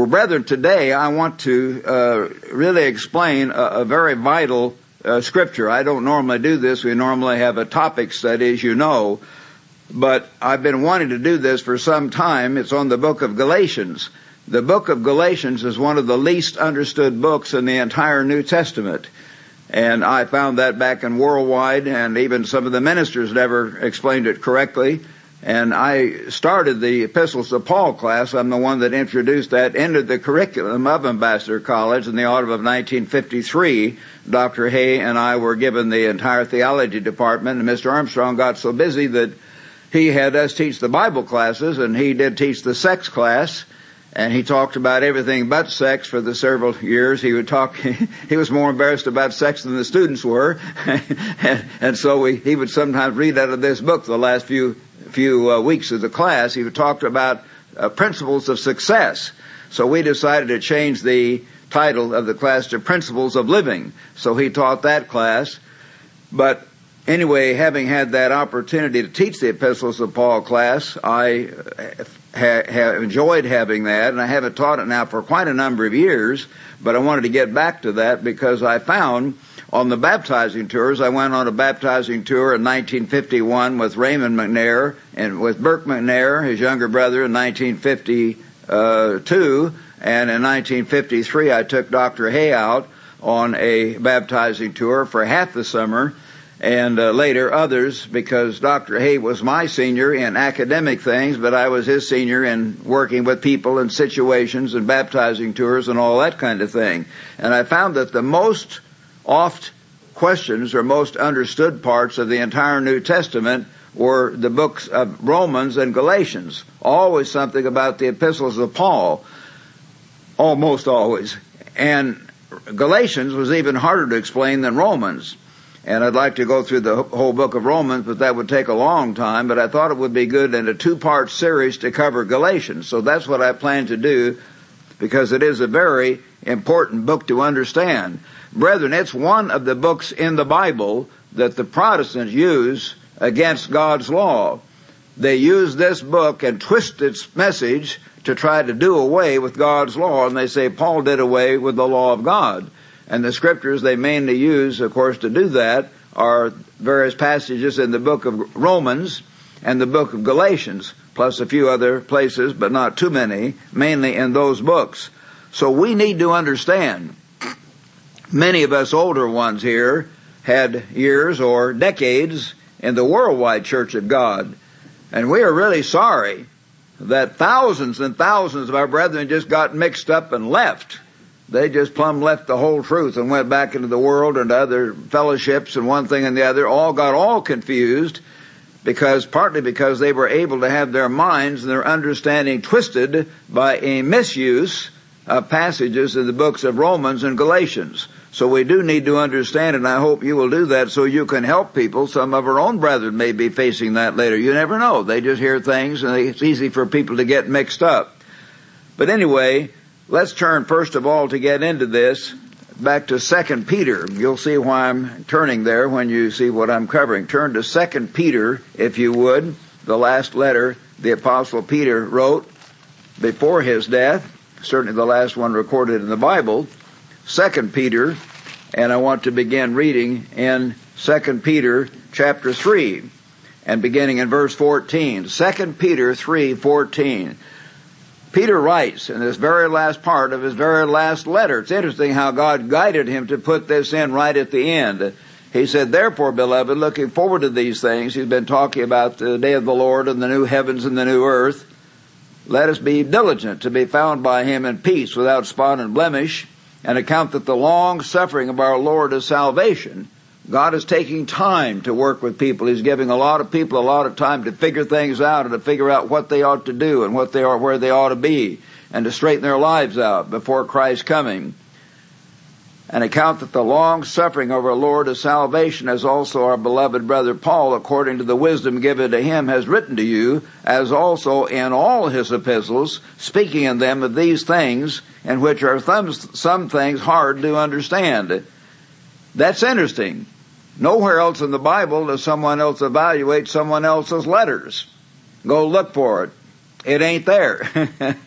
Well, brethren, today I want to uh, really explain a, a very vital uh, scripture. I don't normally do this. We normally have a topic study, as you know, but I've been wanting to do this for some time. It's on the book of Galatians. The book of Galatians is one of the least understood books in the entire New Testament. And I found that back in Worldwide, and even some of the ministers never explained it correctly. And I started the Epistles of Paul class. I'm the one that introduced that into the curriculum of Ambassador College in the autumn of 1953. Dr. Hoeh and I were given the entire theology department, and Mr. Armstrong got so busy that he had us teach the Bible classes, and he did teach the sex class and he talked about everything but sex for the several years. He would talk, he was more embarrassed about sex than the students were. and, and, so we, he would sometimes read out of this book the last few, few uh, weeks of the class. He talked about uh, principles of success. So we decided to change the title of the class to principles of living. So he taught that class. But anyway, having had that opportunity to teach the epistles of Paul class, I ha- have enjoyed having that, and I haven't taught it now for quite a number of years, but I wanted to get back to that because I found on the baptizing tours, I went on a baptizing tour in 1951 with Raymond McNair and with Burk McNair, his younger brother, in 1952, and in 1953 I took Dr. Hoeh out on a baptizing tour for half the summer, and uh, later others because Dr. Hoeh was my senior in academic things, but I was his senior in working with people and situations and baptizing tours and all that kind of thing. And I found that the most oft questions or most understood parts of the entire New Testament were the books of Romans and Galatians. Always something about the epistles of Paul. Almost always. And Galatians was even harder to explain than Romans. And I'd like to go through the whole book of Romans, but that would take a long time. But I thought it would be good in a two-part series to cover Galatians. So that's what I plan to do because it is a very important book to understand. Brethren, it's one of the books in the Bible that the Protestants use against God's law. They use this book and twist its message to try to do away with God's law, and they say Paul did away with the law of God. And the scriptures they mainly use, of course, to do that are various passages in the book of Romans and the book of Galatians, plus a few other places, but not too many, mainly in those books. So we need to understand, many of us older ones here had years or decades in the worldwide church of God. And we are really sorry that thousands and thousands of our brethren just got mixed up and left they just plumb left the whole truth and went back into the world and other fellowships and one thing and the other, all got all confused because partly because they were able to have their minds and their understanding twisted by a misuse of passages in the books of Romans and Galatians. So we do need to understand, and I hope you will do that so you can help people. Some of our own brethren may be facing that later. You never know. They just hear things and it's easy for people to get mixed up. But anyway, Let's turn first of all to get into this back to Second Peter. You'll see why I'm turning there when you see what I'm covering. Turn to Second Peter, if you would, the last letter the apostle Peter wrote before his death, certainly the last one recorded in the Bible. Second Peter, and I want to begin reading in Second Peter chapter 3 and beginning in verse 14. Second Peter 3:14. Peter writes in this very last part of his very last letter. It's interesting how God guided him to put this in right at the end. He said, therefore, beloved, looking forward to these things, he's been talking about the day of the Lord and the new heavens and the new earth. Let us be diligent to be found by him in peace without spot and blemish and account that the long suffering of our Lord is salvation God is taking time to work with people. He's giving a lot of people a lot of time to figure things out and to figure out what they ought to do and what they are, where they ought to be and to straighten their lives out before Christ's coming. And account that the long suffering of our Lord is salvation as also our beloved brother Paul, according to the wisdom given to him, has written to you, as also in all his epistles, speaking in them of these things, in which are some things hard to understand that's interesting. Nowhere else in the Bible does someone else evaluate someone else's letters. Go look for it. it ain't there,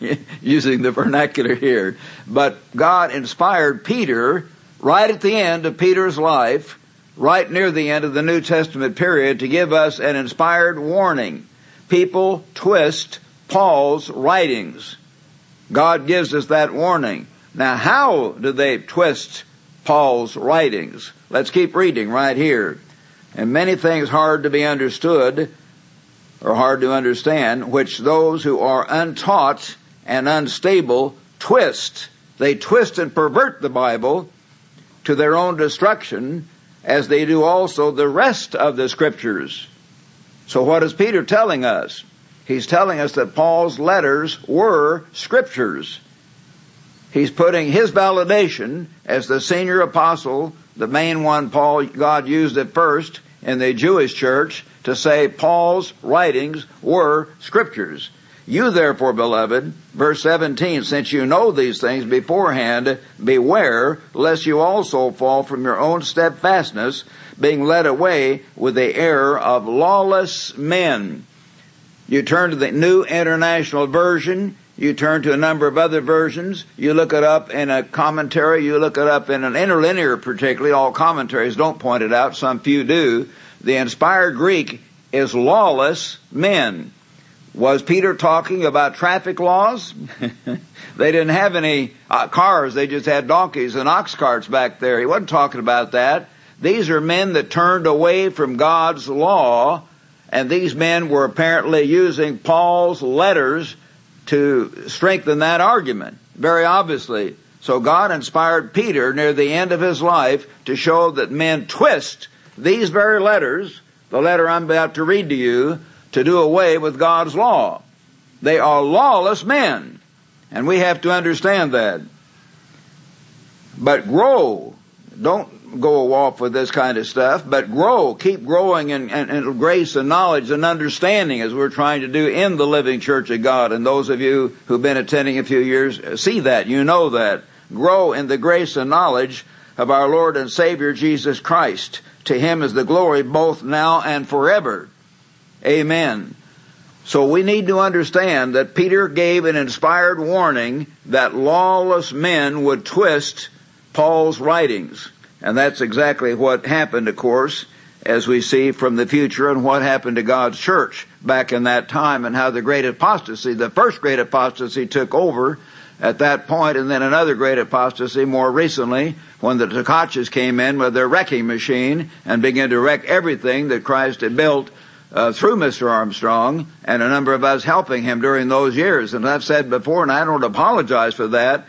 using the vernacular here. But God inspired Peter right at the end of Peter's life, right near the end of the New Testament period, to give us an inspired warning. People twist Paul's writings. God gives us that warning. Now, how do they twist Paul's writings? Let's keep reading right here. And many things hard to be understood or hard to understand, which those who are untaught and unstable twist. They twist and pervert the Bible to their own destruction as they do also the rest of the scriptures. So what is Peter telling us? He's telling us that Paul's letters were scriptures. He's putting his validation as the senior apostle, the main one Paul, God used at first in the Jewish church, to say Paul's writings were scriptures. You therefore, beloved, verse 17, since you know these things beforehand, beware lest you also fall from your own steadfastness, being led away with the error of lawless men. You turn to the New International Version, you turn to a number of other versions, you look it up in a commentary, you look it up in an interlinear particularly, all commentaries don't point it out, some few do, the inspired Greek is lawless men. Was Peter talking about traffic laws? they didn't have any uh, cars, they just had donkeys and ox carts back there. He wasn't talking about that. These are men that turned away from God's law, and these men were apparently using Paul's letters to strengthen that argument, very obviously. So God inspired Peter near the end of his life to show that men twist these very letters, the letter I'm about to read to you, to do away with God's law. They are lawless men. And we have to understand that. But grow. Don't go off with this kind of stuff, but grow. Keep growing in, in, in, grace and knowledge and understanding as we're trying to do in the living church of God. And those of you who've been attending a few years uh, see that. You know that. Grow in the grace and knowledge of our Lord and Savior Jesus Christ. To him is the glory both now and forever. Amen. So we need to understand that Peter gave an inspired warning that lawless men would twist Paul's writings. And that's exactly what happened, of course, as we see from the future and what happened to God's church back in that time and how the great apostasy, the first great apostasy took over at that point, and then another great apostasy more recently when the Tkaches came in with their wrecking machine and began to wreck everything that Christ had built uh, through Mr. Armstrong and a number of us helping him during those years. And I've said before, and I don't apologize for that,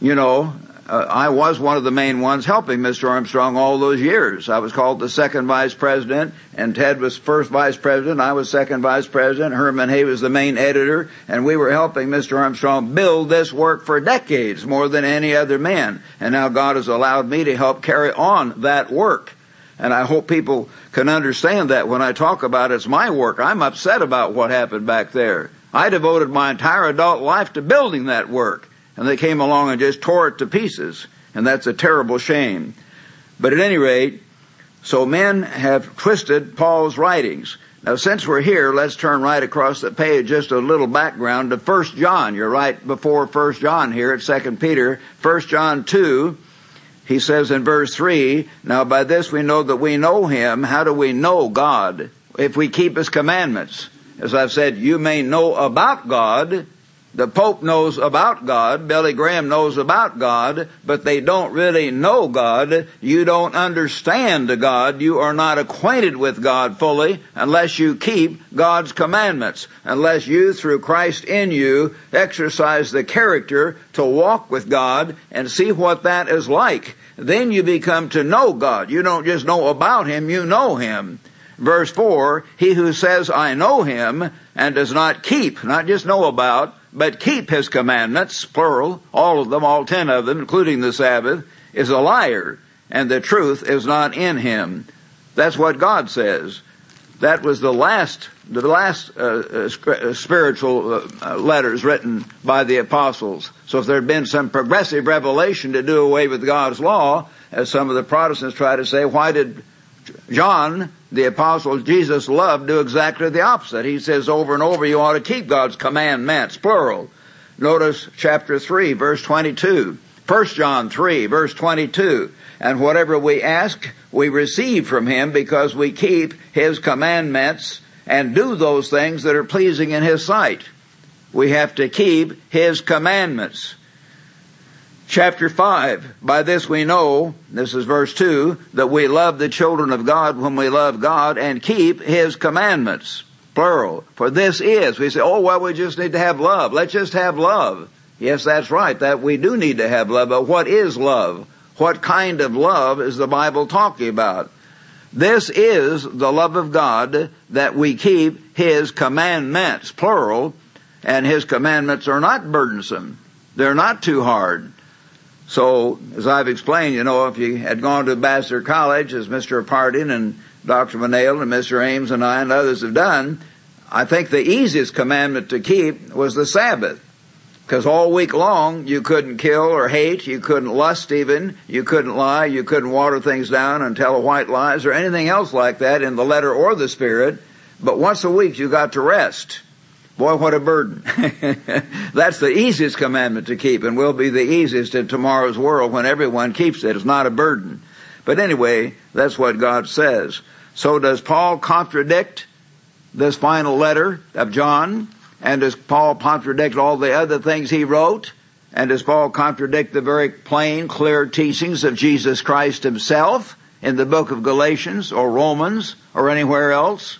you know, uh, I was one of the main ones helping Mr. Armstrong all those years. I was called the second vice president, and Ted was first vice president. I was second vice president. Herman Hoeh was the main editor, and we were helping Mr. Armstrong build this work for decades, more than any other man. And now God has allowed me to help carry on that work. And I hope people can understand that when I talk about it's my work. I'm upset about what happened back there. I devoted my entire adult life to building that work and they came along and just tore it to pieces. And that's a terrible shame. But at any rate, so men have twisted Paul's writings. Now since we're here, let's turn right across the page, just a little background to 1 John. You're right before 1 John here at 2 Peter. 1 John 2, he says in verse 3, Now by this we know that we know Him. How do we know God? If we keep His commandments. As I've said, you may know about God, the Pope knows about God, Billy Graham knows about God, but they don't really know God. You don't understand God. You are not acquainted with God fully unless you keep God's commandments, unless you, through Christ in you, exercise the character to walk with God and see what that is like. Then you become to know God. You don't just know about Him, you know Him. Verse 4, He who says, I know Him, and does not keep, not just know about, but keep his commandments, plural, all of them, all ten of them, including the Sabbath, is a liar, and the truth is not in him. That's what God says. That was the last, the last uh, uh, uh spiritual uh, uh, letters written by the apostles. So if there had been some progressive revelation to do away with God's law, as some of the Protestants try to say, why did John the apostle Jesus loved do exactly the opposite. He says over and over, you ought to keep God's commandments, plural. Notice chapter 3, verse 22. 1 John 3, verse 22. And whatever we ask, we receive from Him because we keep His commandments and do those things that are pleasing in His sight. We have to keep His commandments. Chapter 5, by this we know, this is verse 2, that we love the children of God when we love God and keep His commandments. Plural. For this is, we say, oh well we just need to have love. Let's just have love. Yes, that's right, that we do need to have love, but what is love? What kind of love is the Bible talking about? This is the love of God that we keep His commandments, plural, and His commandments are not burdensome. They're not too hard. So, as I've explained, you know, if you had gone to Ambassador College, as Mr. Pardon and Dr. Winnail and Mr. Ames and I and others have done, I think the easiest commandment to keep was the Sabbath. Because all week long, you couldn't kill or hate, you couldn't lust even, you couldn't lie, you couldn't water things down and tell white lies or anything else like that in the letter or the spirit. But once a week, you got to rest. Boy, what a burden. That's the easiest commandment to keep and will be the easiest in tomorrow's world when everyone keeps it. It's not a burden. But anyway, that's what God says. So does Paul contradict this final letter of John? And does Paul contradict all the other things he wrote? And does Paul contradict the very plain, clear teachings of Jesus Christ himself in the book of Galatians or Romans or anywhere else?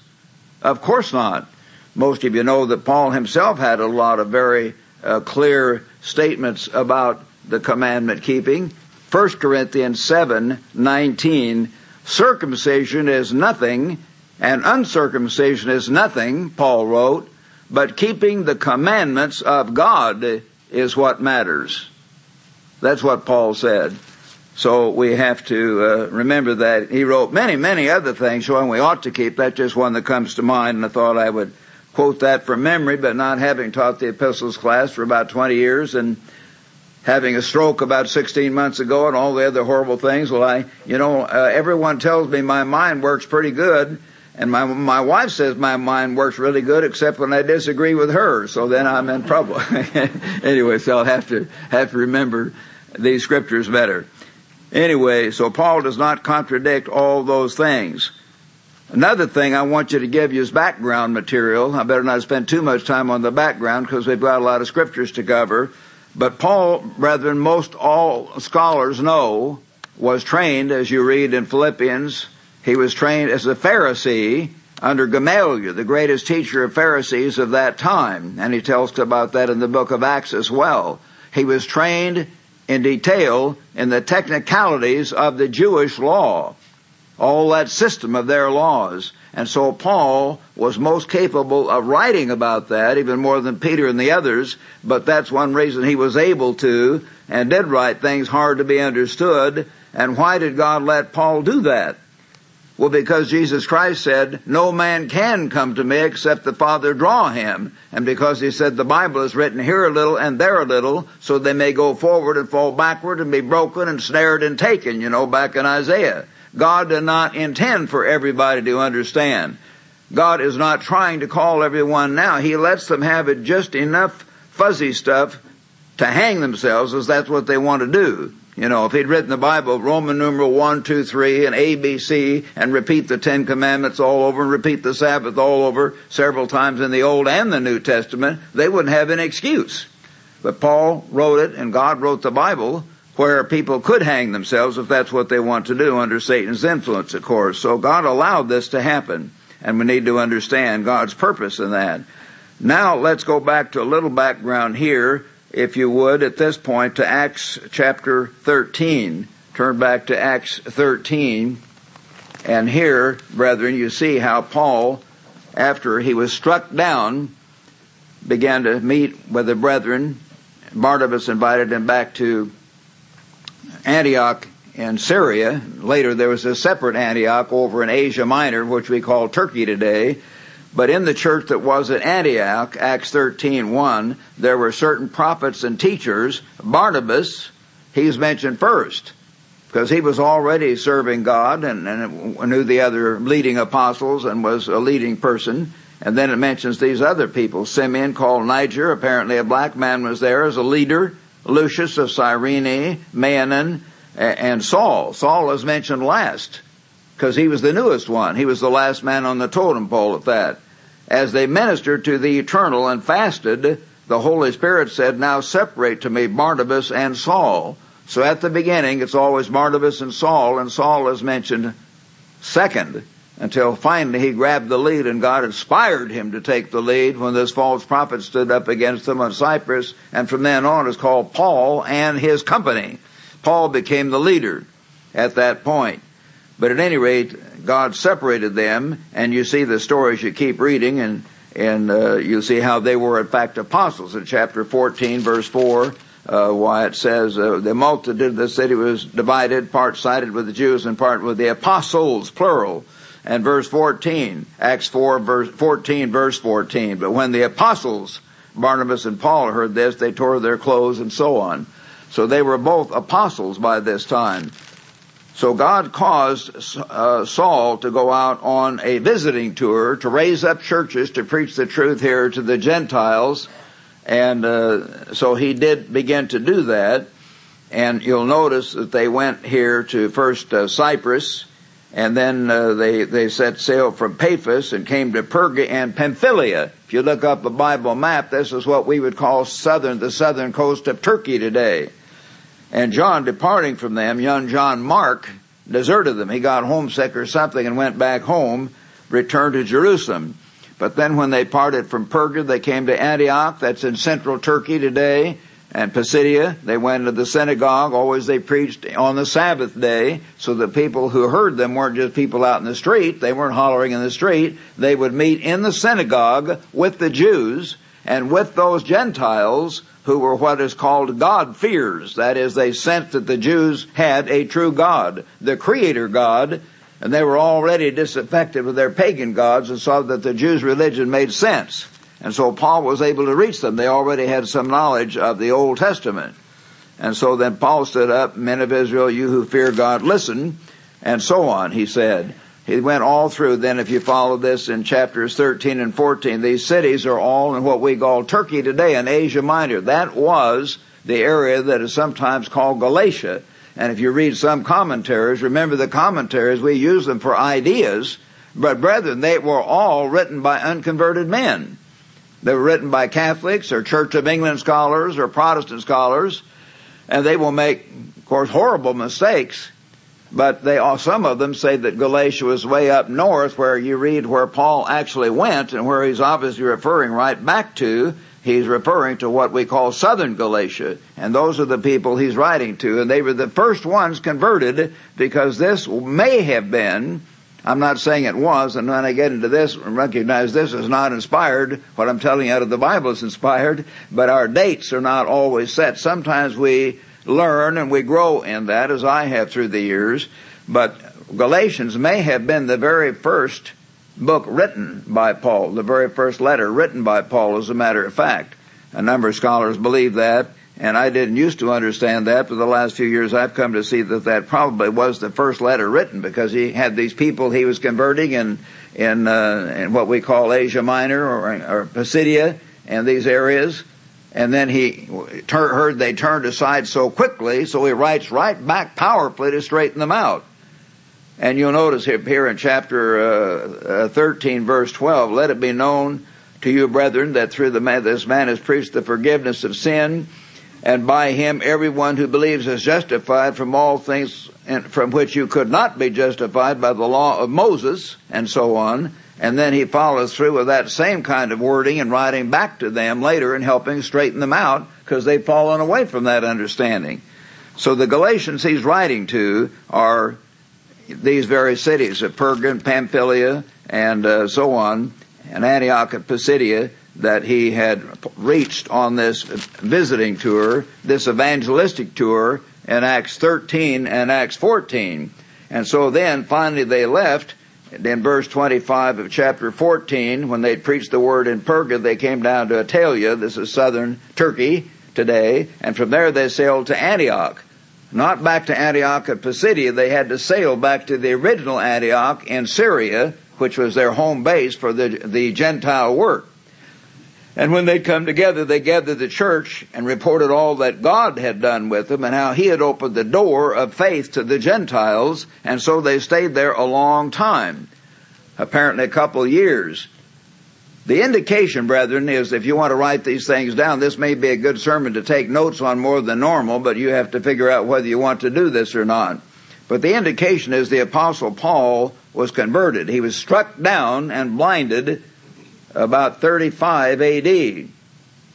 Of course not. Most of you know that Paul himself had a lot of very uh, clear statements about the commandment keeping. 1 Corinthians 7:19 circumcision is nothing and uncircumcision is nothing, Paul wrote, but keeping the commandments of God is what matters. That's what Paul said. So we have to uh, remember that he wrote many, many other things showing we ought to keep. That's just one that comes to mind, and I thought I would quote that from memory, but not having taught the epistles class for about 20 years and having a stroke about 16 months ago and all the other horrible things. Well, I, you know, uh, everyone tells me my mind works pretty good. And my, my wife says my mind works really good except when I disagree with her. So then I'm in trouble. anyway, so I'll have to, have to remember these scriptures better. Anyway, so Paul does not contradict all those things. Another thing I want you to give you is background material. I better not spend too much time on the background because we've got a lot of scriptures to cover. But Paul, brethren, most all scholars know, was trained, as you read in Philippians, he was trained as a Pharisee under Gamaliel, the greatest teacher of Pharisees of that time. And he tells about that in the book of Acts as well. He was trained in detail in the technicalities of the Jewish law all that system of their laws. And so Paul was most capable of writing about that, even more than Peter and the others, but that's one reason he was able to and did write things hard to be understood. And why did God let Paul do that? Well, because Jesus Christ said, no man can come to me except the Father draw him. And because he said the Bible is written here a little and there a little, so they may go forward and fall backward and be broken and snared and taken, you know, back in Isaiah. God did not intend for everybody to understand. God is not trying to call everyone now. He lets them have it just enough fuzzy stuff to hang themselves as that's what they want to do. You know, if he'd written the Bible, Roman numeral 1, 2, 3, and ABC, and repeat the Ten Commandments all over, and repeat the Sabbath all over several times in the Old and the New Testament, they wouldn't have an excuse. But Paul wrote it, and God wrote the Bible, where people could hang themselves if that's what they want to do under Satan's influence, of course. So God allowed this to happen, and we need to understand God's purpose in that. Now let's go back to a little background here, if you would, at this point to Acts chapter 13. Turn back to Acts 13. And here, brethren, you see how Paul, after he was struck down, began to meet with the brethren. Barnabas invited him back to Antioch in Syria. Later there was a separate Antioch over in Asia Minor, which we call Turkey today. But in the church that was at Antioch, Acts 13:1, there were certain prophets and teachers. Barnabas, he's mentioned first. because he was already serving God and, and knew the other leading apostles and was a leading person. And then it mentions these other people. Simeon called Niger, apparently a black man was there as a leader. Lucius of Cyrene, Manaen, and Saul. Saul is mentioned last because he was the newest one. He was the last man on the totem pole at that. As they ministered to the eternal and fasted, the Holy Spirit said, now separate to me Barnabas and Saul so at the beginning, it's always Barnabas and Saul, and Saul is mentioned second until finally he grabbed the lead and God inspired him to take the lead when this false prophet stood up against them on Cyprus. And from then on is called Paul and his company. Paul became the leader at that point. But at any rate, God separated them, and you see the stories you keep reading, and and uh, you see how they were in fact apostles in chapter 14, verse 4 uh, why it says uh, the multitude of the city was divided, part sided with the Jews and part with the apostles, plural. And verse 14, Acts 4, verse 14, verse 14. But when the apostles, Barnabas and Paul, heard this, they tore their clothes and so on. So they were both apostles by this time. So God caused uh, Saul to go out on a visiting tour to raise up churches to preach the truth here to the Gentiles and uh, so he did begin to do that. And you'll notice that they went here to first uh, Cyprus, and then uh, they they set sail from Paphos and came to Perga and Pamphylia. If you look up a Bible map, this is what we would call southern the southern coast of Turkey today. And John, departing from them, young John Mark, deserted them. He got homesick or something and went back home, returned to Jerusalem. But then when they parted from Perga, they came to Antioch, that's in central Turkey today, and Pisidia. They went to the synagogue. Always they preached on the Sabbath day, so the people who heard them weren't just people out in the street. They weren't hollering in the street. They would meet in the synagogue with the Jews and with those Gentiles who were what is called God-fears. That is, they sensed that the Jews had a true God, the Creator God, and they were already disaffected with their pagan gods and saw that the Jews' religion made sense. And so Paul was able to reach them. They already had some knowledge of the Old Testament. And so then Paul stood up, men of Israel, you who fear God, listen, and so on, he said. He went all through, then if you follow this in chapters 13 and 14, these cities are all in what we call Turkey today in Asia Minor. That was the area that is sometimes called Galatia. And if you read some commentaries, remember the commentaries, we use them for ideas, but brethren, they were all written by unconverted men. They were written by Catholics or Church of England scholars or Protestant scholars, and they will make, of course, horrible mistakes. But they all, some of them say that Galatia was way up north where you read where Paul actually went and where he's obviously referring right back to he's referring to what we call southern Galatia. And those are the people he's writing to. And they were the first ones converted because this may have been, I'm not saying it was, and when I get into this, recognize this is not inspired. What I'm telling you out of the Bible is inspired, but our dates are not always set. Sometimes we learn and we grow in that, as I have through the years. But Galatians may have been the very first book written by Paul, the very first letter written by Paul, as a matter of fact. A number of scholars believe that, and I didn't used to understand that. but the last few years, I've come to see that that probably was the first letter written because he had these people he was converting in in, uh, in what we call Asia Minor or, or Pisidia and these areas. And then he heard they turned aside so quickly, so he writes right back powerfully to straighten them out. And you'll notice here in chapter uh, uh, 13, verse 12, let it be known to you, brethren, that through the man, this man has preached the forgiveness of sin, and by him everyone who believes is justified from all things from which you could not be justified by the law of Moses, and so on. And then he follows through with that same kind of wording and writing back to them later and helping straighten them out because they've fallen away from that understanding. So the Galatians he's writing to are these various cities of Perga, Pamphylia, and uh, so on, and Antioch and Pisidia that he had reached on this visiting tour, this evangelistic tour in Acts 13 and Acts 14. And so then finally they left in verse 25 of chapter 14 when they preached the word in Perga they came down to Attalia this is southern Turkey today and from there they sailed to Antioch not back to Antioch at Pisidia. They had to sail back to the original Antioch in Syria, which was their home base for the, the Gentile work. And when they'd come together, they gathered the church and reported all that God had done with them and how He had opened the door of faith to the Gentiles. And so they stayed there a long time. Apparently a couple years. The indication, brethren, is if you want to write these things down, this may be a good sermon to take notes on more than normal, but you have to figure out whether you want to do this or not. But the indication is the apostle Paul was converted. He was struck down and blinded about 35 AD.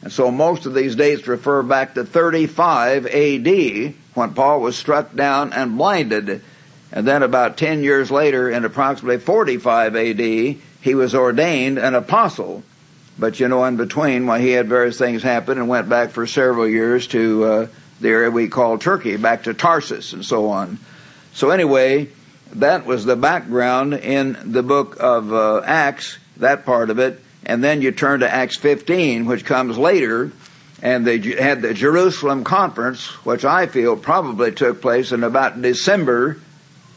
And so most of these dates refer back to 35 AD when Paul was struck down and blinded. And then about 10 years later in approximately 45 AD, he was ordained an apostle. But you know, in between, while well, he had various things happen and went back for several years to uh, the area we call Turkey, back to Tarsus and so on. So anyway, that was the background in the book of uh, Acts, that part of it. And then you turn to Acts 15, which comes later, and they had the Jerusalem conference, which I feel probably took place in about December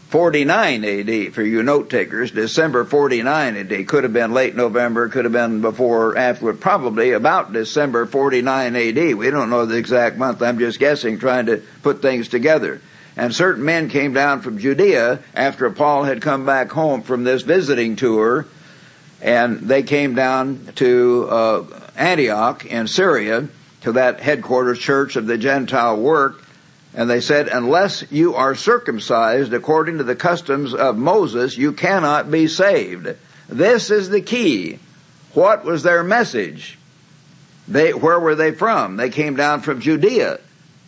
49 AD for you note takers. December 49 AD could have been late November, could have been before, after, probably about December 49 AD. We don't know the exact month. I'm just guessing, trying to put things together. And certain men came down from Judea after Paul had come back home from this visiting tour and they came down to uh, Antioch in Syria to that headquarters church of the Gentile work, and they said, unless you are circumcised according to the customs of Moses, you cannot be saved. This is the key. What was their message? They, where were they from? They came down from Judea.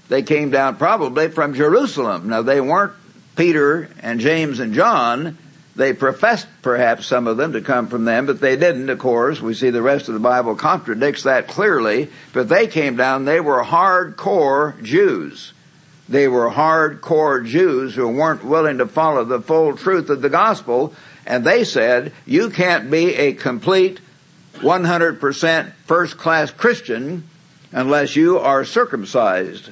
They came down probably from Jerusalem. Now they weren't Peter and James and John. They professed, perhaps, some of them to come from them, but they didn't, of course. We see the rest of the Bible contradicts that clearly. But they came down, they were hardcore Jews. They were hardcore Jews who weren't willing to follow the full truth of the gospel. And they said, you can't be a complete 100% first class Christian unless you are circumcised.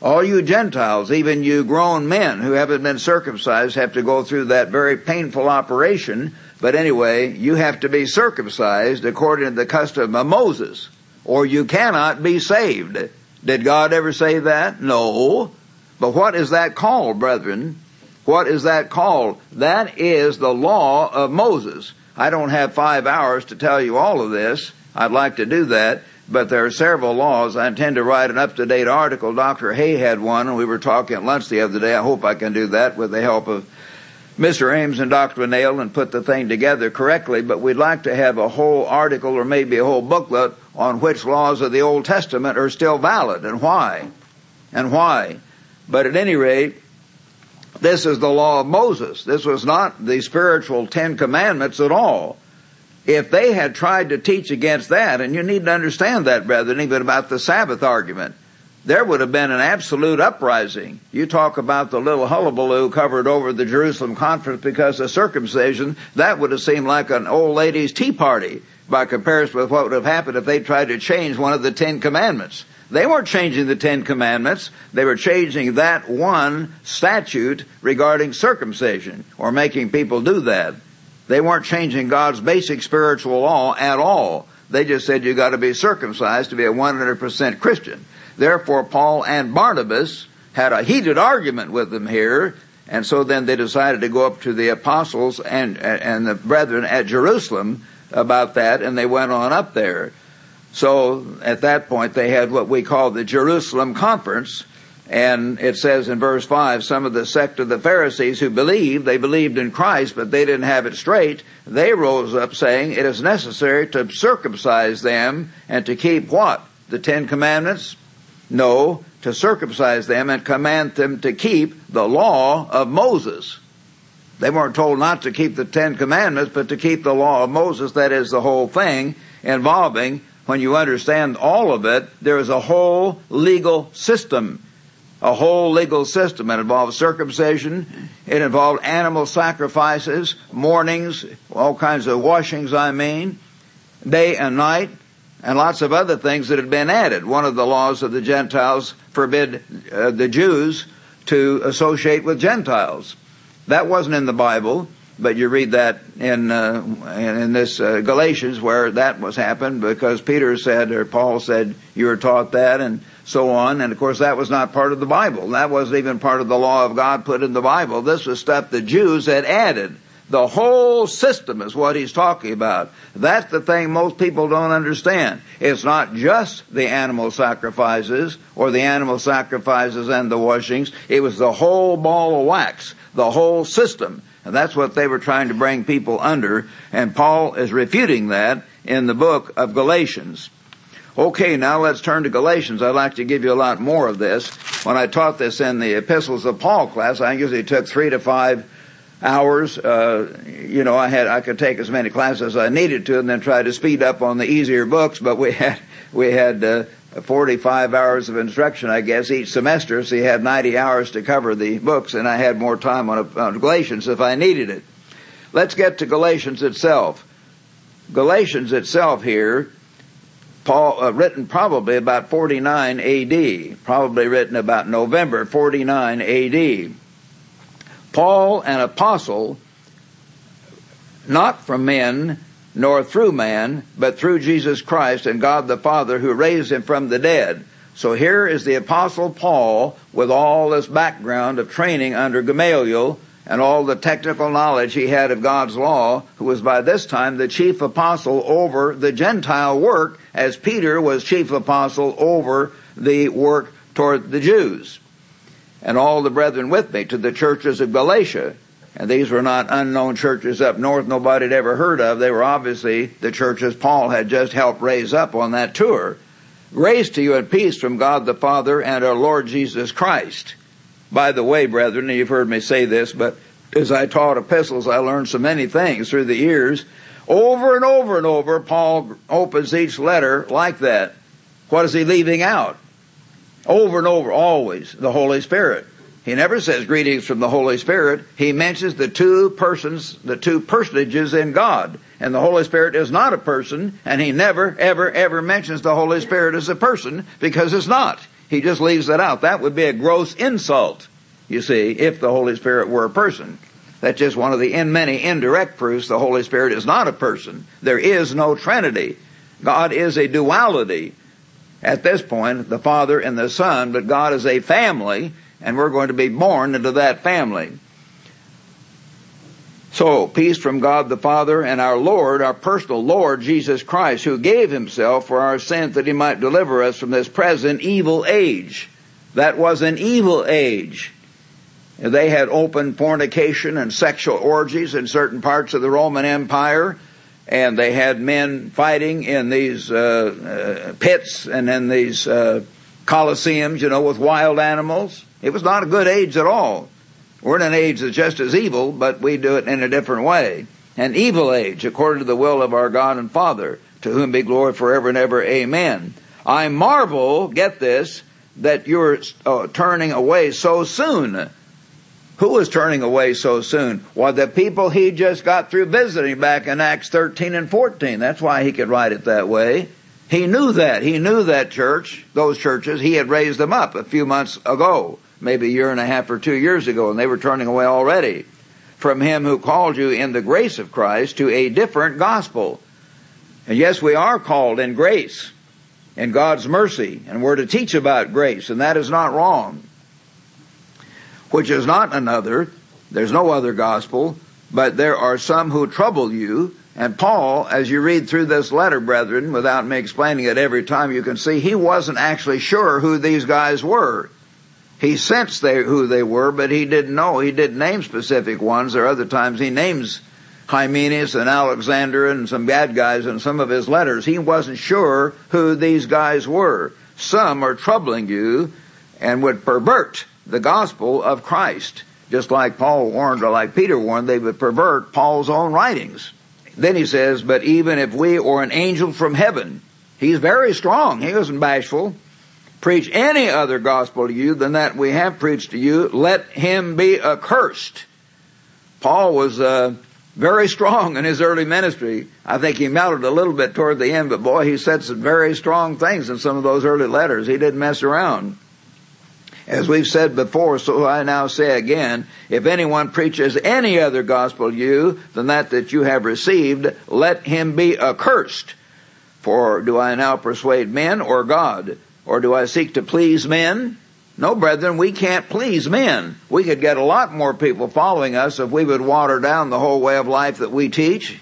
All you Gentiles, even you grown men who haven't been circumcised, have to go through that very painful operation. But anyway, you have to be circumcised according to the custom of Moses, or you cannot be saved. Did God ever say that? No. But what is that called, brethren? What is that called? That is the law of Moses. I don't have five hours to tell you all of this. I'd like to do that but there are several laws. I intend to write an up-to-date article. Dr. Hoeh had one, and we were talking at lunch the other day. I hope I can do that with the help of Mr. Ames and Dr. Winnail and put the thing together correctly, but we'd like to have a whole article or maybe a whole booklet on which laws of the Old Testament are still valid and why. And why. But at any rate, this is the law of Moses. This was not the spiritual Ten Commandments at all if they had tried to teach against that, and you need to understand that, brethren, even about the Sabbath argument, there would have been an absolute uprising. You talk about the little hullabaloo covered over the Jerusalem conference because of circumcision, that would have seemed like an old lady's tea party by comparison with what would have happened if they tried to change one of the Ten Commandments. They weren't changing the Ten Commandments. They were changing that one statute regarding circumcision or making people do that. They weren't changing God's basic spiritual law at all. They just said you got to be circumcised to be a 100% Christian. Therefore, Paul and Barnabas had a heated argument with them here, and so then they decided to go up to the apostles and and the brethren at Jerusalem about that, and they went on up there. So at that point, they had what we call the Jerusalem Conference, and it says in verse 5, some of the sect of the Pharisees who believed, they believed in Christ, but they didn't have it straight, they rose up saying, it is necessary to circumcise them and to keep what? The Ten Commandments? No, to circumcise them and command them to keep the law of Moses. They weren't told not to keep the Ten Commandments, but to keep the law of Moses. That is the whole thing involving, when you understand all of it, there is a whole legal system a whole legal system. It involved circumcision. It involved animal sacrifices, mournings, all kinds of washings, I mean, day and night, and lots of other things that had been added. One of the laws of the Gentiles forbid uh, the Jews to associate with Gentiles. That wasn't in the Bible, but you read that in uh, in this uh, Galatians where that was happened because Peter said or Paul said you were taught that and so on. And of course that was not part of the Bible. That wasn't even part of the law of God put in the Bible. This was stuff the Jews had added. The whole system is what he's talking about. That's the thing most people don't understand. It's not just the animal sacrifices or the animal sacrifices and the washings. It was the whole ball of wax, the whole system. And that's what they were trying to bring people under. And Paul is refuting that in the book of Galatians. Okay, now let's turn to Galatians. I'd like to give you a lot more of this. When I taught this in the epistles of Paul class, I usually took three to five hours. Uh, you know, I had I could take as many classes as I needed to, and then try to speed up on the easier books. But we had we had uh, 45 hours of instruction, I guess, each semester. So you had 90 hours to cover the books, and I had more time on, on Galatians if I needed it. Let's get to Galatians itself. Galatians itself here. Paul, uh, written probably about 49 AD, probably written about November 49 AD. Paul, an apostle, not from men, nor through man, but through Jesus Christ and God the Father who raised him from the dead. So here is the apostle Paul with all this background of training under Gamaliel and all the technical knowledge he had of God's law, who was by this time the chief apostle over the Gentile work, as Peter was chief apostle over the work toward the Jews and all the brethren with me to the churches of Galatia. And these were not unknown churches up north nobody had ever heard of. They were obviously the churches Paul had just helped raise up on that tour. Grace to you and peace from God the Father and our Lord Jesus Christ. By the way, brethren, you've heard me say this, but as I taught epistles, I learned so many things through the years. Over and over and over, Paul opens each letter like that. What is he leaving out? over and over, always, the Holy Spirit. He never says greetings from the Holy Spirit. He mentions the two persons, the two personages in God. And the Holy Spirit is not a person, and he never, ever, ever mentions the Holy Spirit as a person because it's not. He just leaves that out. That would be a gross insult, you see, if the Holy Spirit were a person. That's just one of the in many indirect proofs the Holy Spirit is not a person. There is no Trinity. God is a duality at this point, the Father and the Son, but God is a family, and we're going to be born into that family. So, peace from God the Father and our Lord, our personal Lord Jesus Christ, who gave himself for our sins that he might deliver us from this present evil age. That was an evil age. They had open fornication and sexual orgies in certain parts of the Roman Empire and they had men fighting in these uh, uh, pits and in these uh, coliseums, you know, with wild animals. It was not a good age at all. We're in an age that's just as evil, but we do it in a different way. An evil age, according to the will of our God and Father, to whom be glory forever and ever. Amen. I marvel, get this, that you're uh, turning away so soon who was turning away so soon? Why, the people he just got through visiting back in Acts 13 and 14. That's why he could write it that way. He knew that. He knew that church, those churches. He had raised them up a few months ago, maybe a year and a half or two years ago, and they were turning away already from him who called you in the grace of Christ to a different gospel. And yes, we are called in grace, in God's mercy, and we're to teach about grace, and that is not wrong which is not another. There's no other gospel, but there are some who trouble you. And Paul, as you read through this letter, brethren, without me explaining it every time, you can see he wasn't actually sure who these guys were. He sensed they, who they were, but he didn't know. He didn't name specific ones. There are other times he names Hymenaeus and Alexander and some bad guys in some of his letters. He wasn't sure who these guys were. Some are troubling you and would pervert the gospel of Christ. Just like Paul warned, or like Peter warned, they would pervert Paul's own writings. Then he says, but even if we or an angel from heaven, he's very strong, he wasn't bashful, preach any other gospel to you than that we have preached to you, let him be accursed. Paul was uh, very strong in his early ministry. I think he melted a little bit toward the end, but boy, he said some very strong things in some of those early letters. He didn't mess around. As we've said before, so I now say again, if anyone preaches any other gospel to you than that that you have received, let him be accursed. For do I now persuade men or God? Or do I seek to please men? No, brethren, we can't please men. We could get a lot more people following us if we would water down the whole way of life that we teach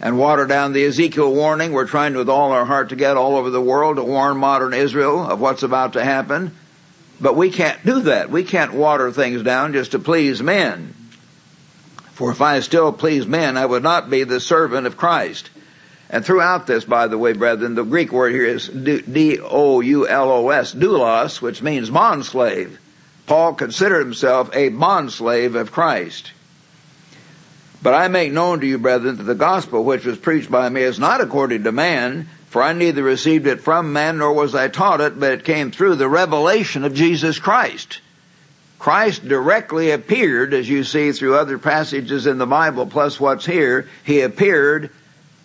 and water down the Ezekiel warning we're trying with all our heart to get all over the world to warn modern Israel of what's about to happen. But we can't do that. We can't water things down just to please men. For if I still please men, I would not be the servant of Christ. And throughout this, by the way, brethren, the Greek word here is D-O-U-L-O-S, doulos, which means bondslave. Paul considered himself a bondslave of Christ. But I make known to you, brethren, that the gospel which was preached by me is not according to man, for I neither received it from man nor was I taught it, but it came through the revelation of Jesus Christ. Christ directly appeared, as you see through other passages in the Bible, plus what's here, he appeared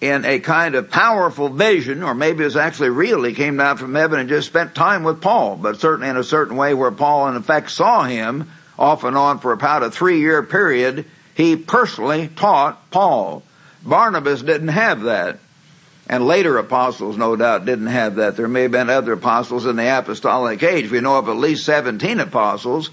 in a kind of powerful vision, or maybe it was actually real. He came down from heaven and just spent time with Paul, but certainly in a certain way where Paul in effect saw him off and on for about a three year period. He personally taught Paul. Barnabas didn't have that. And later apostles, no doubt, didn't have that. There may have been other apostles in the apostolic age. We know of at least 17 apostles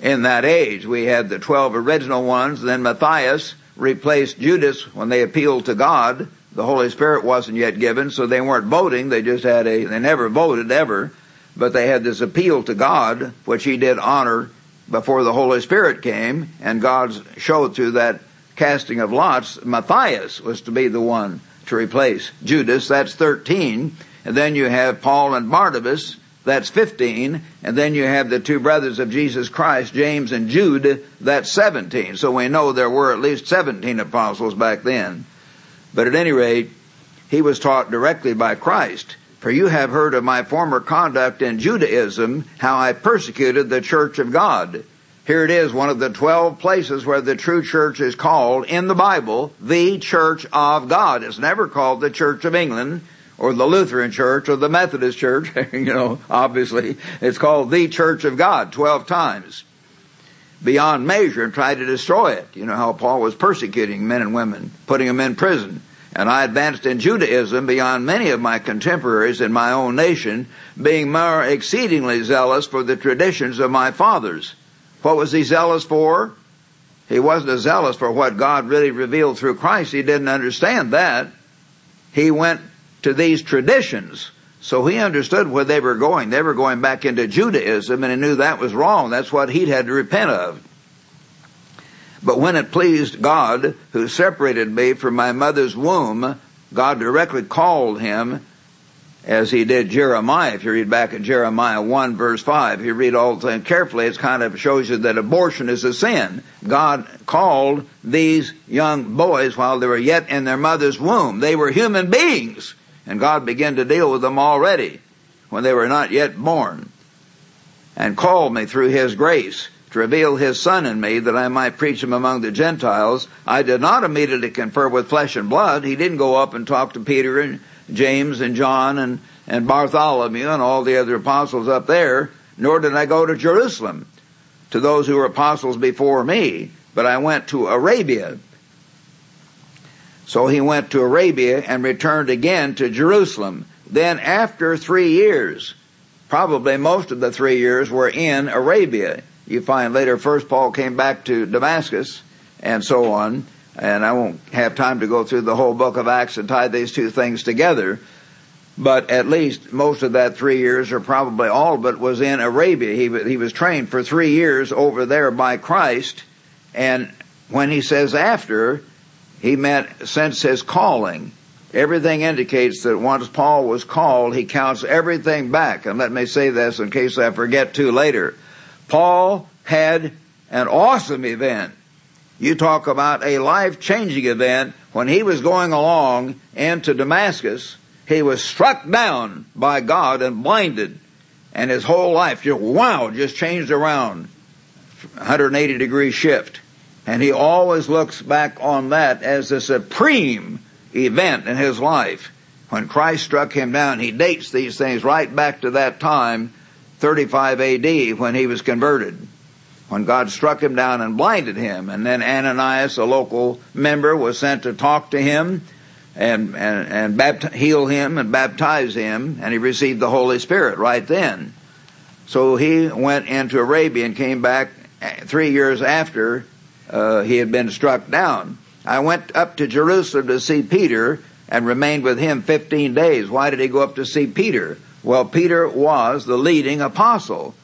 in that age. We had the 12 original ones, then Matthias replaced Judas when they appealed to God. The Holy Spirit wasn't yet given, so they weren't voting. They just had a, they never voted ever, but they had this appeal to God, which he did honor before the Holy Spirit came, and God showed through that casting of lots, Matthias was to be the one to replace Judas, that's 13. And then you have Paul and Barnabas, that's 15. And then you have the two brothers of Jesus Christ, James and Jude, that's 17. So we know there were at least 17 apostles back then. But at any rate, he was taught directly by Christ. For you have heard of my former conduct in Judaism, how I persecuted the church of God here it is, one of the 12 places where the true church is called in the Bible, the church of God. It's never called the Church of England or the Lutheran church or the Methodist church, you know, obviously. It's called the church of God 12 times. Beyond measure and tried to destroy it. You know how Paul was persecuting men and women, putting them in prison. And I advanced in Judaism beyond many of my contemporaries in my own nation, being more exceedingly zealous for the traditions of my fathers. What was he zealous for? He wasn't zealous for what God really revealed through Christ. He didn't understand that. He went to these traditions. So he understood where they were going. They were going back into Judaism and he knew that was wrong. That's what he'd had to repent of. But when it pleased God, who separated me from my mother's womb, God directly called him as he did Jeremiah. If you read back at Jeremiah 1 verse 5, if you read all the thing carefully, it kind of shows you that abortion is a sin. God called these young boys while they were yet in their mother's womb. They were human beings. And God began to deal with them already when they were not yet born. And called me through His grace to reveal His Son in me that I might preach Him among the Gentiles. I did not immediately confer with flesh and blood. He didn't go up and talk to Peter and James and John and, and Bartholomew and all the other apostles up there, nor did I go to Jerusalem to those who were apostles before me, but I went to Arabia. So he went to Arabia and returned again to Jerusalem. Then after three years, probably most of the three years were in Arabia. You find later first Paul came back to Damascus and so on and I won't have time to go through the whole book of Acts and tie these two things together. But at least most of that three years, or probably all of it, was in Arabia. He, he was trained for three years over there by Christ. And when he says after, he meant since his calling. Everything indicates that once Paul was called, he counts everything back. And let me say this in case I forget to later. Paul had an awesome event you talk about a life changing event. When he was going along into Damascus, he was struck down by God and blinded. And his whole life just, wow, just changed around. 180 degree shift. And he always looks back on that as the supreme event in his life. When Christ struck him down, he dates these things right back to that time 35 AD when he was converted. When God struck him down and blinded him. And then Ananias, a local member, was sent to talk to him and, and, and heal him and baptize him. And he received the Holy Spirit right then. So he went into Arabia and came back eh, three years after uh, he had been struck down. I went up to Jerusalem to see Peter and remained with him 15 days. Why did he go up to see Peter? Well, Peter was the leading apostle.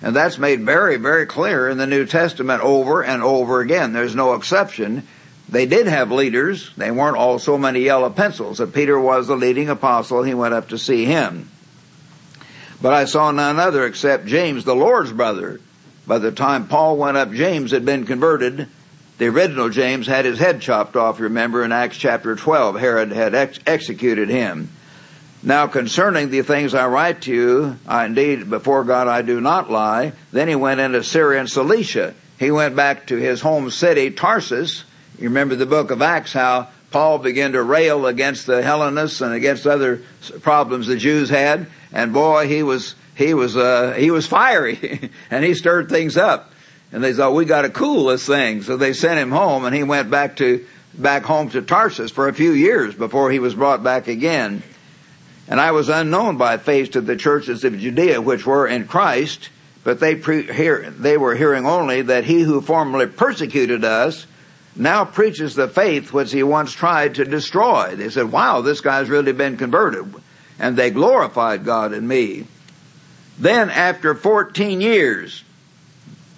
And that's made very, very clear in the New Testament over and over again. There's no exception. They did have leaders. They weren't all so many yellow pencils. But Peter was the leading apostle. He went up to see him. But I saw none other except James, the Lord's brother. By the time Paul went up, James had been converted. The original James had his head chopped off, remember, in Acts chapter 12. Herod had ex- executed him. Now concerning the things I write to you, I indeed, before God I do not lie. Then he went into Syria and Cilicia. He went back to his home city, Tarsus. You remember the book of Acts, how Paul began to rail against the Hellenists and against other problems the Jews had. And boy, he was, he was, uh, he was fiery and he stirred things up. And they thought, we gotta cool this thing. So they sent him home and he went back to, back home to Tarsus for a few years before he was brought back again. And I was unknown by face to the churches of Judea which were in Christ, but they pre- hear, they were hearing only that he who formerly persecuted us now preaches the faith which he once tried to destroy. They said, wow, this guy's really been converted. And they glorified God in me. Then after 14 years,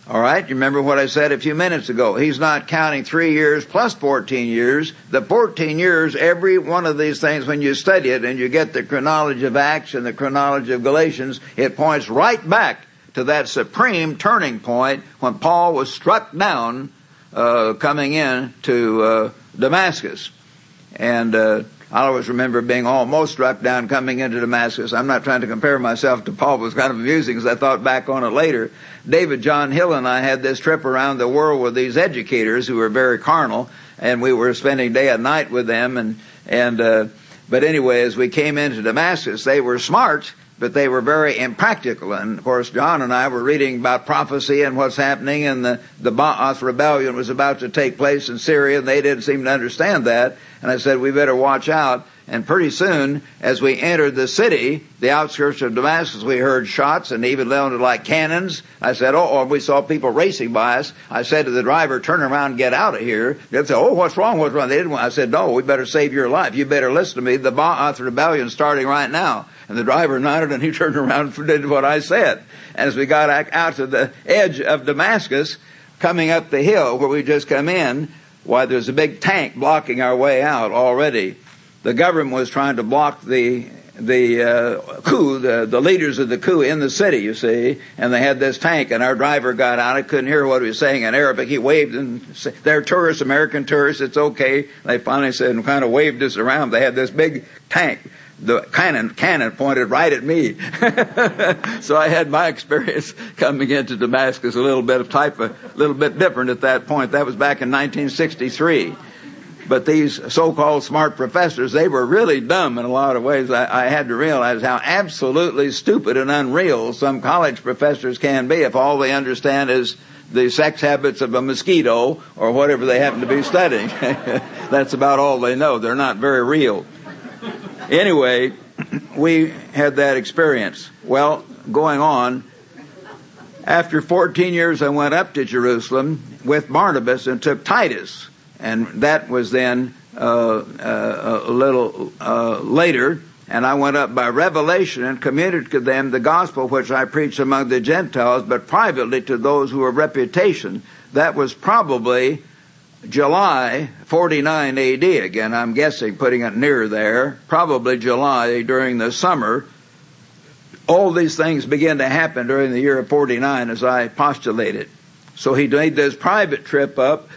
all right, you remember what I said a few minutes ago. He's not counting three years plus 14 years. The 14 years, every one of these things, when you study it and you get the chronology of Acts and the chronology of Galatians, it points right back to that supreme turning point when Paul was struck down uh, coming in to uh, Damascus. And uh, I always remember being almost struck down coming into Damascus. I'm not trying to compare myself to Paul. Was kind of amusing because I thought back on it later. David John Hill and I had this trip around the world with these educators who were very carnal, and we were spending day and night with them. And and uh, but anyway, as we came into Damascus, they were smart, but they were very impractical. And of course, John and I were reading about prophecy and what's happening, and the the Ba'ath rebellion was about to take place in Syria, and they didn't seem to understand that. And I said, we better watch out. And pretty soon, as we entered the city, the outskirts of Damascus, we heard shots and even sounded like cannons. I said, oh, we saw people racing by us. I said to the driver, turn around and get out of here. They said, oh, what's wrong? What's wrong? They didn't want, I said, no, we better save your life. You better listen to me. The Ba'ath rebellion starting right now. And the driver nodded and he turned around and did what I said. And as we got out to the edge of Damascus, coming up the hill where we just come in, why there's a big tank blocking our way out already the government was trying to block the the uh, coup, the, the leaders of the coup in the city, you see, and they had this tank, and our driver got out. I couldn't hear what he was saying in Arabic. He waved and said, "They're tourists, American tourists. It's okay." They finally said and kind of waved us around. They had this big tank. The cannon cannon pointed right at me. so I had my experience coming into Damascus a little bit of type a little bit different at that point. That was back in 1963 but these so-called smart professors, they were really dumb in a lot of ways. I, I, had to realize how absolutely stupid and unreal some college professors can be if all they understand is the sex habits of a mosquito or whatever they happen to be studying. That's about all they know. They're not very real. Anyway, we had that experience. Well, going on, after 14 years I went up to Jerusalem with Barnabas and took Titus and that was then uh, uh, a little uh, later. And I went up by revelation and communicated to them the gospel which I preached among the Gentiles, but privately to those who were reputation. That was probably July 49 AD. Again, I'm guessing, putting it near there. Probably July during the summer. All these things began to happen during the year of 49 as I postulated. So he made this private trip up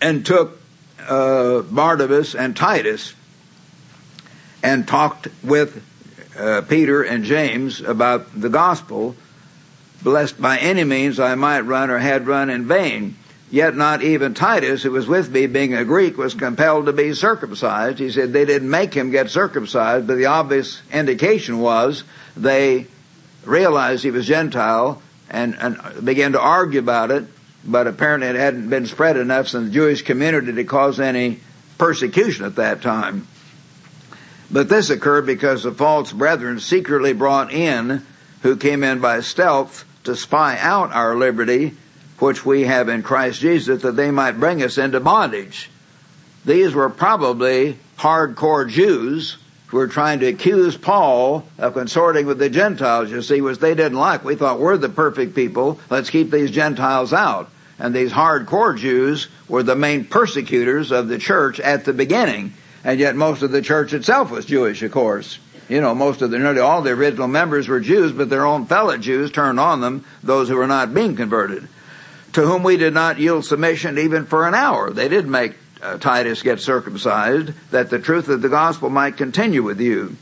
and took uh, Barnabas and Titus and talked with uh, Peter and James about the gospel, blessed by any means I might run or had run in vain. Yet not even Titus, who was with me, being a Greek, was compelled to be circumcised. He said they didn't make him get circumcised, but the obvious indication was they realized he was Gentile and, and began to argue about it, but apparently it hadn't been spread enough in the Jewish community to cause any persecution at that time. But this occurred because the false brethren secretly brought in who came in by stealth to spy out our liberty, which we have in Christ Jesus, that they might bring us into bondage. These were probably hardcore Jews who were trying to accuse Paul of consorting with the Gentiles, you see, which they didn't like. We thought we're the perfect people. Let's keep these Gentiles out. And these hardcore Jews were the main persecutors of the church at the beginning. And yet most of the church itself was Jewish, of course. You know, most of the, nearly all the original members were Jews, but their own fellow Jews turned on them, those who were not being converted, to whom we did not yield submission even for an hour. They did make uh, Titus get circumcised, that the truth of the gospel might continue with you.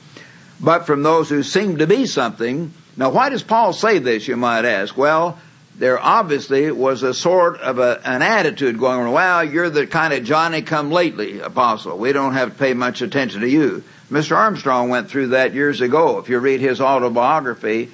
But from those who seem to be something, now why does Paul say this, you might ask? Well, there obviously was a sort of a, an attitude going on, well, you're the kind of Johnny come lately apostle. We don't have to pay much attention to you. Mr. Armstrong went through that years ago. If you read his autobiography,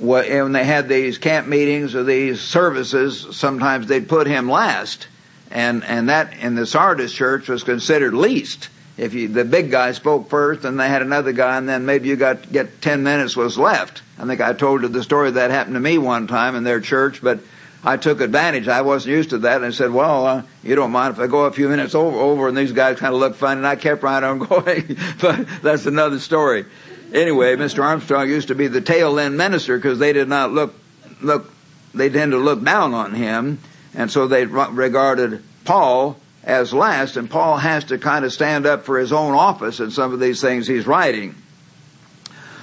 when they had these camp meetings or these services, sometimes they'd put him last. And, and that in the Sardis church was considered least. If you, the big guy spoke first and they had another guy and then maybe you got, get 10 minutes was left. I think I told you the story that happened to me one time in their church, but I took advantage. I wasn't used to that, and I said, "Well, uh, you don't mind if I go a few minutes over, over?" And these guys kind of looked funny, and I kept right on going. but that's another story. Anyway, Mr. Armstrong used to be the tail end minister because they did not look look. They tend to look down on him, and so they regarded Paul as last. And Paul has to kind of stand up for his own office in some of these things he's writing.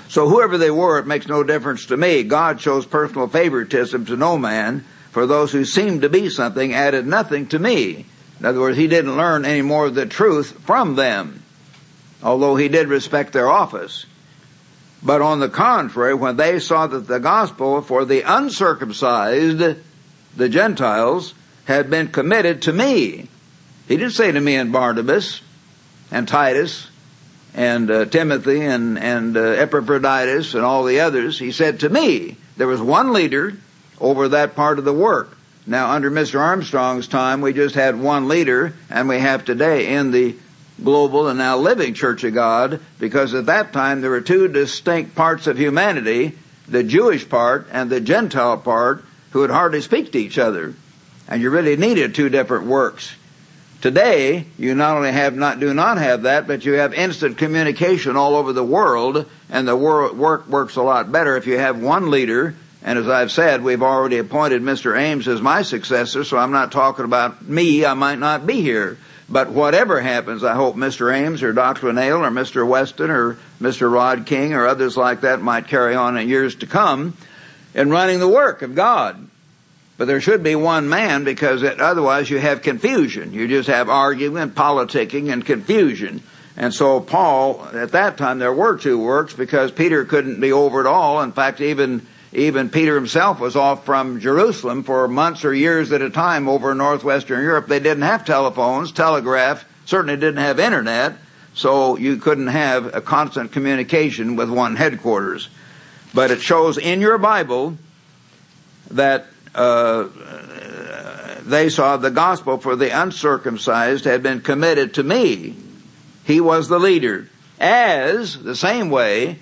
So whoever they were, it makes no difference to me. God shows personal favoritism to no man for those who seemed to be something added nothing to me. In other words, he didn't learn any more of the truth from them, although he did respect their office. But on the contrary, when they saw that the gospel for the uncircumcised, the Gentiles, had been committed to me, he didn't say to me and Barnabas and Titus and uh, Timothy and, and uh, Epaphroditus and all the others. He said to me, there was one leader over that part of the work. Now, under Mr. Armstrong's time, we just had one leader, and we have today in the global and now living Church of God, because at that time there were two distinct parts of humanity, the Jewish part and the Gentile part, who would hardly speak to each other. And you really needed two different works. Today, you not only have not, do not have that, but you have instant communication all over the world, and the work works a lot better if you have one leader and as I've said, we've already appointed Mr. Ames as my successor, so I'm not talking about me. I might not be here. But whatever happens, I hope Mr. Ames or Dr. Nail or Mr. Weston or Mr. Rod King or others like that might carry on in years to come in running the work of God. But there should be one man because it, otherwise you have confusion. You just have argument, politicking, and confusion. And so Paul, at that time, there were two works because Peter couldn't be over it all. In fact, even even Peter himself was off from Jerusalem for months or years at a time over in northwestern Europe. They didn't have telephones, telegraph, certainly didn't have internet, so you couldn't have a constant communication with one headquarters. But it shows in your Bible that uh, they saw the gospel for the uncircumcised had been committed to me. He was the leader. As, the same way,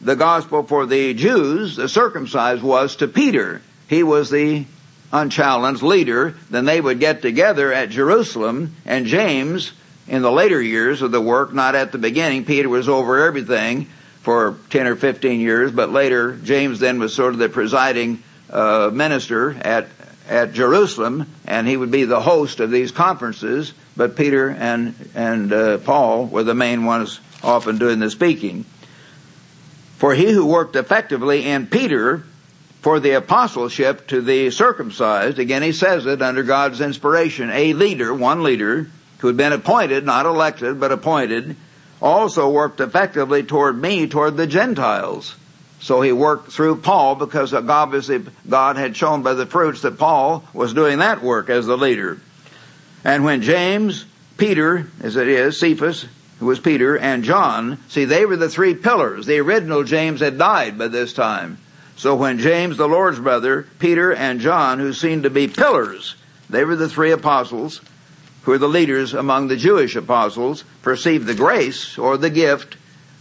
the gospel for the Jews, the circumcised, was to Peter. He was the unchallenged leader. Then they would get together at Jerusalem, and James, in the later years of the work, not at the beginning, Peter was over everything for 10 or 15 years, but later James then was sort of the presiding uh, minister at at Jerusalem, and he would be the host of these conferences. But Peter and and uh, Paul were the main ones often doing the speaking. For he who worked effectively in Peter for the apostleship to the circumcised, again he says it under God's inspiration, a leader, one leader, who had been appointed, not elected, but appointed, also worked effectively toward me, toward the Gentiles. So he worked through Paul because obviously God had shown by the fruits that Paul was doing that work as the leader. And when James, Peter, as it is, Cephas, who was Peter, and John. See, they were the three pillars. The original James had died by this time. So when James, the Lord's brother, Peter, and John, who seemed to be pillars, they were the three apostles, who were the leaders among the Jewish apostles, perceived the grace or the gift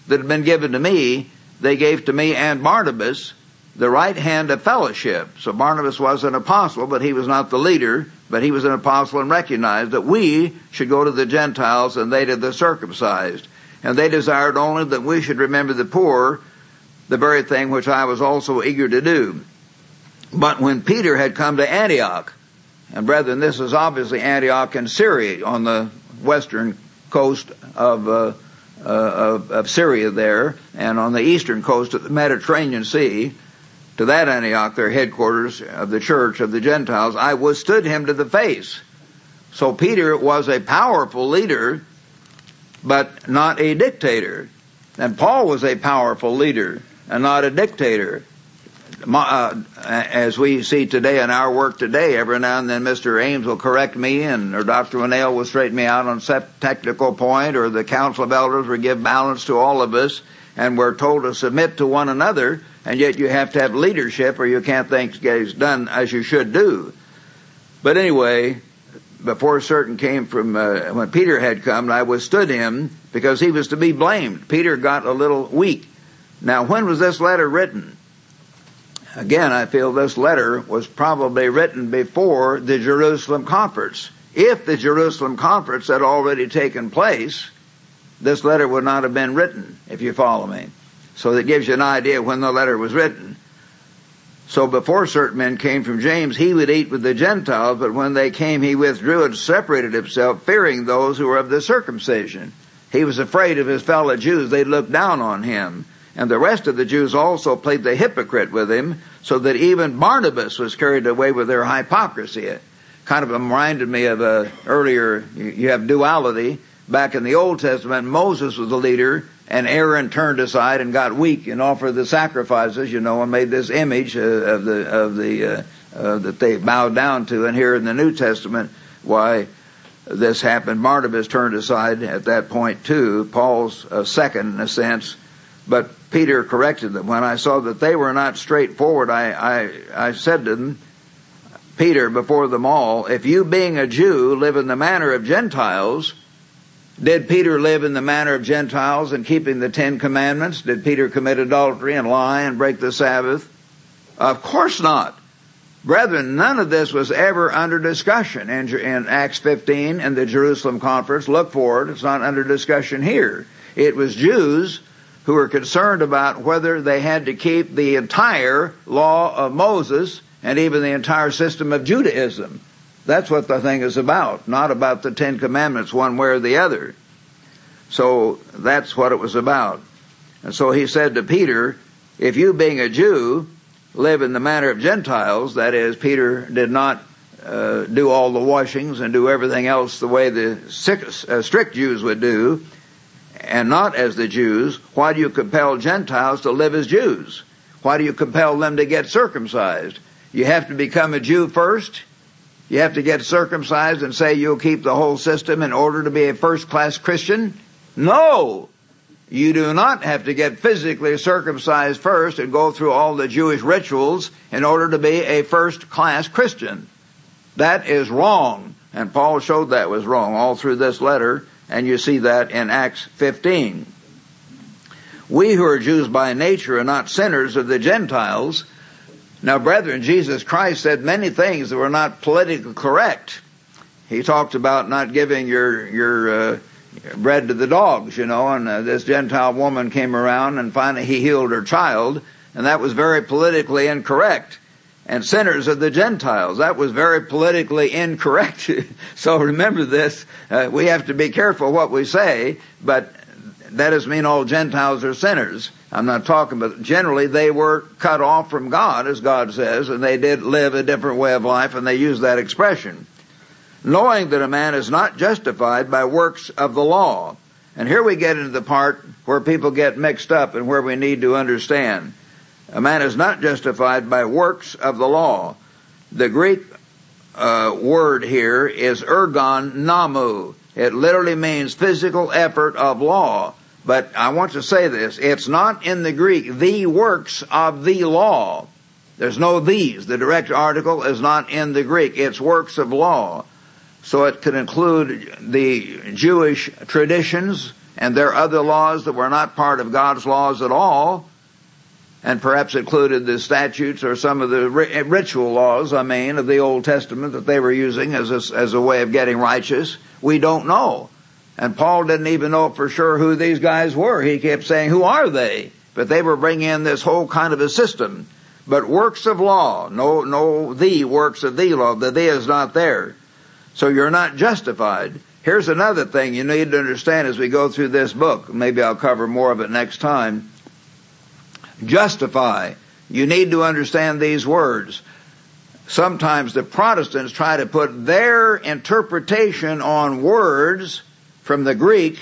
that had been given to me, they gave to me and Barnabas the right hand of fellowship. So Barnabas was an apostle, but he was not the leader, but he was an apostle and recognized that we should go to the Gentiles and they to the circumcised. And they desired only that we should remember the poor, the very thing which I was also eager to do. But when Peter had come to Antioch, and brethren, this is obviously Antioch in Syria on the western coast of, uh, uh, of, of Syria there, and on the eastern coast of the Mediterranean Sea, to that Antioch, their headquarters of the church of the Gentiles, I withstood him to the face. So Peter was a powerful leader, but not a dictator. And Paul was a powerful leader and not a dictator. Uh, as we see today in our work today, every now and then Mr. Ames will correct me and or Dr. Winnail will straighten me out on some technical point or the Council of Elders will give balance to all of us and we're told to submit to one another and yet you have to have leadership or you can't think it's done as you should do. But anyway, before certain came from uh, when Peter had come, I withstood him because he was to be blamed. Peter got a little weak. Now, when was this letter written? Again, I feel this letter was probably written before the Jerusalem conference. If the Jerusalem conference had already taken place, this letter would not have been written, if you follow me. So that gives you an idea when the letter was written. So before certain men came from James, he would eat with the Gentiles, but when they came, he withdrew and separated himself, fearing those who were of the circumcision. He was afraid of his fellow Jews. They looked down on him. And the rest of the Jews also played the hypocrite with him, so that even Barnabas was carried away with their hypocrisy. It kind of reminded me of a earlier, you have duality. Back in the Old Testament, Moses was the leader, and Aaron turned aside and got weak and offered the sacrifices, you know, and made this image uh, of the of the uh, uh, that they bowed down to. And here in the New Testament, why this happened, Barnabas turned aside at that point too. Paul's uh, second in a sense, but Peter corrected them. When I saw that they were not straightforward, I I, I said to them. Peter, before them all, if you being a Jew live in the manner of Gentiles, did Peter live in the manner of Gentiles and keeping the Ten Commandments? Did Peter commit adultery and lie and break the Sabbath? Of course not. Brethren, none of this was ever under discussion in, in Acts 15 and the Jerusalem conference. Look for it. It's not under discussion here. It was Jews who were concerned about whether they had to keep the entire law of Moses and even the entire system of Judaism. That's what the thing is about, not about the Ten Commandments one way or the other. So that's what it was about. And so he said to Peter, if you being a Jew live in the manner of Gentiles, that is, Peter did not uh, do all the washings and do everything else the way the uh, strict Jews would do, and not as the Jews, why do you compel Gentiles to live as Jews? Why do you compel them to get circumcised? You have to become a Jew first, you have to get circumcised and say you'll keep the whole system in order to be a first class Christian? No! You do not have to get physically circumcised first and go through all the Jewish rituals in order to be a first class Christian. That is wrong. And Paul showed that was wrong all through this letter, and you see that in Acts 15. We who are Jews by nature are not sinners of the Gentiles, now, brethren, Jesus Christ said many things that were not politically correct. He talked about not giving your your uh, bread to the dogs, you know, and uh, this Gentile woman came around and finally he healed her child, and that was very politically incorrect. And sinners of the Gentiles, that was very politically incorrect. so remember this, uh, we have to be careful what we say, but that doesn't mean all Gentiles are sinners. I'm not talking about generally they were cut off from God, as God says, and they did live a different way of life, and they use that expression. Knowing that a man is not justified by works of the law. And here we get into the part where people get mixed up and where we need to understand. A man is not justified by works of the law. The Greek uh, word here is ergon nomou. It literally means physical effort of law. But I want to say this. It's not in the Greek, the works of the law. There's no these. The direct article is not in the Greek. It's works of law. So it could include the Jewish traditions and their other laws that were not part of God's laws at all, and perhaps included the statutes or some of the eh, ritual laws, I mean, of the Old Testament that they were using as a, as a way of getting righteous. We don't know. And Paul didn't even know for sure who these guys were. He kept saying, who are they? But they were bringing in this whole kind of a system. But works of law, no, no, the works of the law, the thee is not there. So you're not justified. Here's another thing you need to understand as we go through this book. Maybe I'll cover more of it next time. Justify. You need to understand these words. Sometimes the Protestants try to put their interpretation on words from the Greek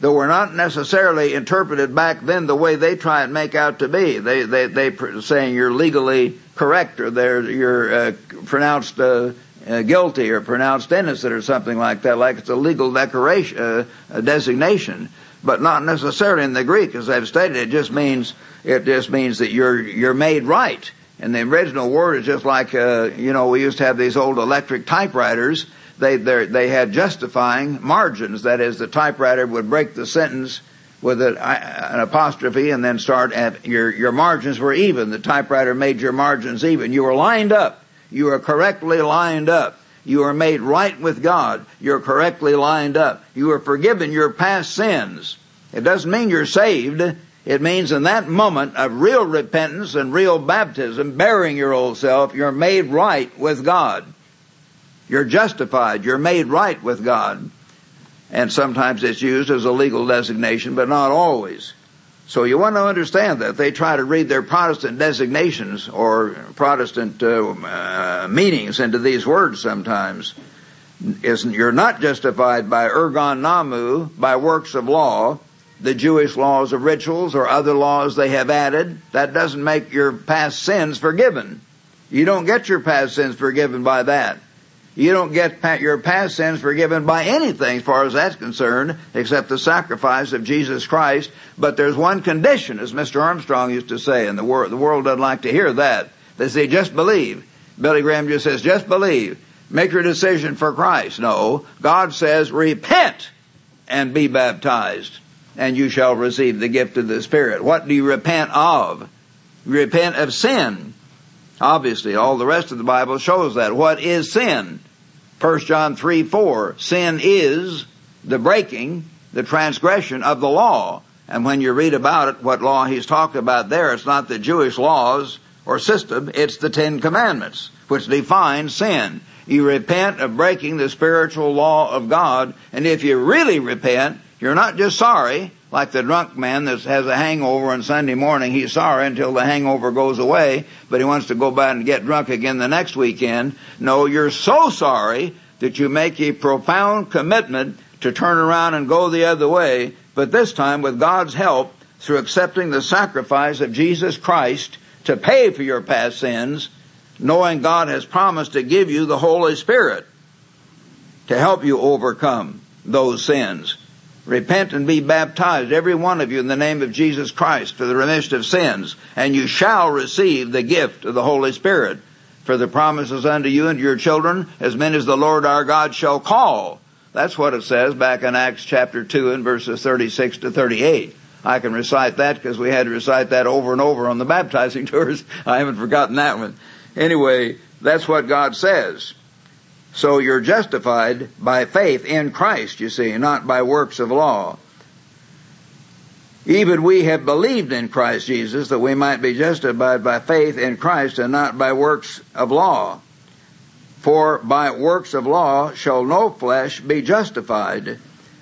that were not necessarily interpreted back then the way they try and make out to be. They they they saying you're legally correct or they're you're uh, pronounced uh, uh, guilty or pronounced innocent or something like that, like it's a legal decoration uh, designation, but not necessarily in the Greek, as I've stated. It just means it just means that you're you're made right. And the original word is just like uh, you know we used to have these old electric typewriters they they had justifying margins. That is, the typewriter would break the sentence with a, an apostrophe and then start at your your margins were even. The typewriter made your margins even. You were lined up. You were correctly lined up. You are made right with God. You're correctly lined up. You are forgiven your past sins. It doesn't mean you're saved. It means in that moment of real repentance and real baptism, burying your old self, you're made right with God. You're justified. You're made right with God. And sometimes it's used as a legal designation, but not always. So you want to understand that they try to read their Protestant designations or Protestant uh, uh, meanings into these words sometimes. Isn't you're not justified by ergon nomou, by works of law, the Jewish laws of rituals or other laws they have added. That doesn't make your past sins forgiven. You don't get your past sins forgiven by that. You don't get your past sins forgiven by anything as far as that's concerned, except the sacrifice of Jesus Christ. But there's one condition, as Mr. Armstrong used to say, and the world, the world doesn't like to hear that. They say, just believe. Billy Graham just says, just believe. Make your decision for Christ. No. God says, repent and be baptized, and you shall receive the gift of the Spirit. What do you repent of? repent of sin. Obviously, all the rest of the Bible shows that. What is sin? 1 John 3, 4. Sin is the breaking, the transgression of the law. And when you read about it, what law he's talking about there, it's not the Jewish laws or system, it's the Ten Commandments, which define sin. You repent of breaking the spiritual law of God, and if you really repent, you're not just sorry, like the drunk man that has a hangover on Sunday morning. He's sorry until the hangover goes away, but he wants to go back and get drunk again the next weekend. No, you're so sorry that you make a profound commitment to turn around and go the other way, but this time with God's help through accepting the sacrifice of Jesus Christ to pay for your past sins, knowing God has promised to give you the Holy Spirit to help you overcome those sins. Repent and be baptized, every one of you, in the name of Jesus Christ for the remission of sins, and you shall receive the gift of the Holy Spirit. For the promises unto you and your children, as many as the Lord our God shall call. That's what it says back in Acts chapter 2 and verses 36 to 38. I can recite that because we had to recite that over and over on the baptizing tours. I haven't forgotten that one. Anyway, that's what God says. So you're justified by faith in Christ, you see, not by works of law. Even we have believed in Christ Jesus that we might be justified by faith in Christ and not by works of law. For by works of law shall no flesh be justified.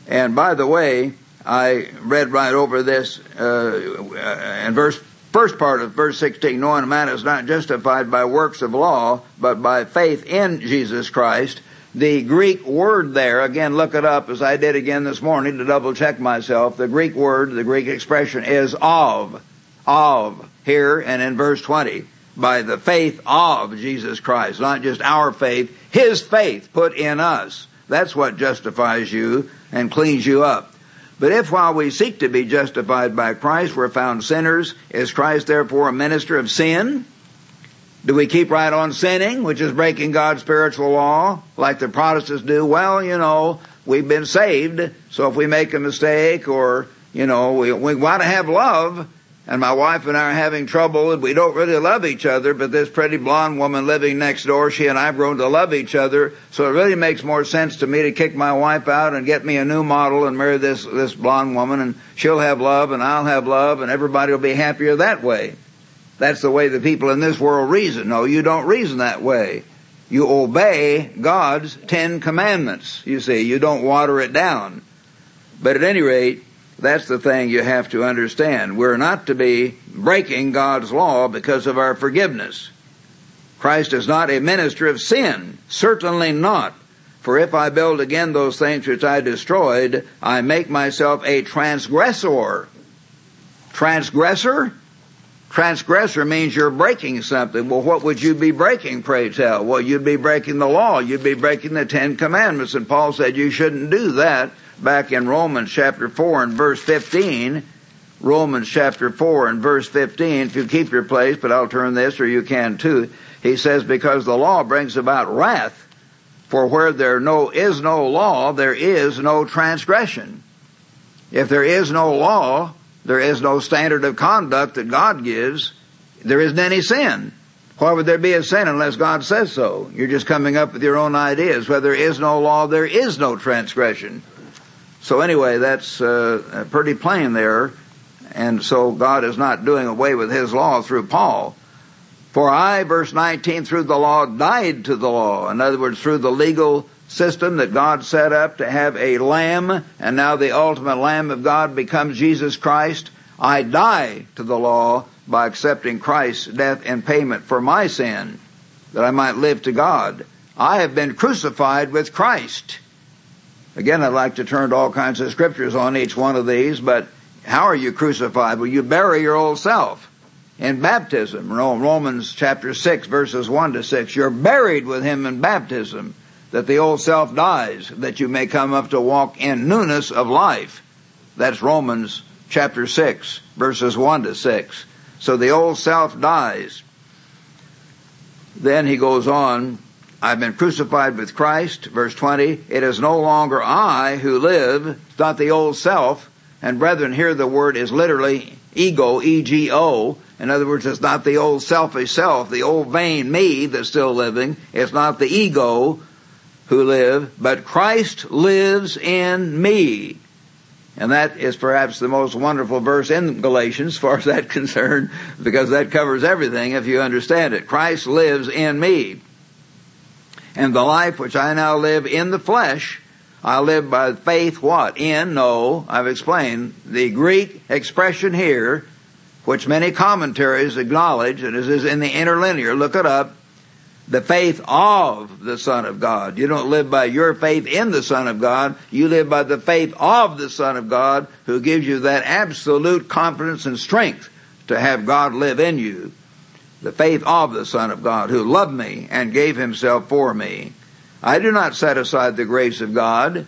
And by the way, I read right over this uh, in verse first part of verse 16, knowing a man is not justified by works of law, but by faith in Jesus Christ. The Greek word there, again, look it up as I did again this morning to double check myself. The Greek word, the Greek expression is of, of, here and in verse 20. By the faith of Jesus Christ, not just our faith, His faith put in us. That's what justifies you and cleans you up. But if while we seek to be justified by Christ we're found sinners, is Christ therefore a minister of sin? Do we keep right on sinning, which is breaking God's spiritual law, like the Protestants do? Well, you know, we've been saved, so if we make a mistake or, you know, we, we want to have love, and my wife and I are having trouble and we don't really love each other, but this pretty blonde woman living next door, she and I have grown to love each other, so it really makes more sense to me to kick my wife out and get me a new model and marry this, this blonde woman and she'll have love and I'll have love and everybody will be happier that way. That's the way the people in this world reason. No, you don't reason that way. You obey God's Ten Commandments. You see, you don't water it down. But at any rate, that's the thing you have to understand. We're not to be breaking God's law because of our forgiveness. Christ is not a minister of sin. Certainly not. For if I build again those things which I destroyed, I make myself a transgressor. Transgressor? Transgressor means you're breaking something. Well, what would you be breaking, pray tell? Well, you'd be breaking the law. You'd be breaking the Ten Commandments. And Paul said you shouldn't do that back in Romans chapter 4 and verse 15. Romans chapter 4 and verse 15. If you keep your place, but I'll turn this or you can too. He says, because the law brings about wrath, for where there no, is no law, there is no transgression. If there is no law, there is no standard of conduct that God gives, there isn't any sin. Why would there be a sin unless God says so? You're just coming up with your own ideas. Where there is no law, there is no transgression. So anyway, that's uh, pretty plain there. And so God is not doing away with His law through Paul. For I, verse 19, through the law died to the law. In other words, through the legal system that God set up to have a lamb, and now the ultimate lamb of God becomes Jesus Christ. I die to the law by accepting Christ's death and payment for my sin, that I might live to God. I have been crucified with Christ. Again, I'd like to turn to all kinds of scriptures on each one of these, but how are you crucified? Well, you bury your old self in baptism. Romans chapter 6 verses 1 to 6. You're buried with him in baptism, that the old self dies, that you may come up to walk in newness of life. That's Romans chapter 6 verses 1 to 6. So the old self dies. Then he goes on, I've been crucified with Christ, verse 20. It is no longer I who live, not the old self. And brethren, here the word is literally ego, E-G-O. In other words, it's not the old selfish self, the old vain me that's still living. It's not the ego who live, but Christ lives in me. And that is perhaps the most wonderful verse in Galatians as far as that's concerned, because that covers everything if you understand it. Christ lives in me. And the life which I now live in the flesh, I live by faith what? In? No, I've explained. The Greek expression here, which many commentaries acknowledge, and it is in the interlinear, look it up, the faith of the Son of God. You don't live by your faith in the Son of God. You live by the faith of the Son of God who gives you that absolute confidence and strength to have God live in you the faith of the Son of God who loved me and gave himself for me. I do not set aside the grace of God.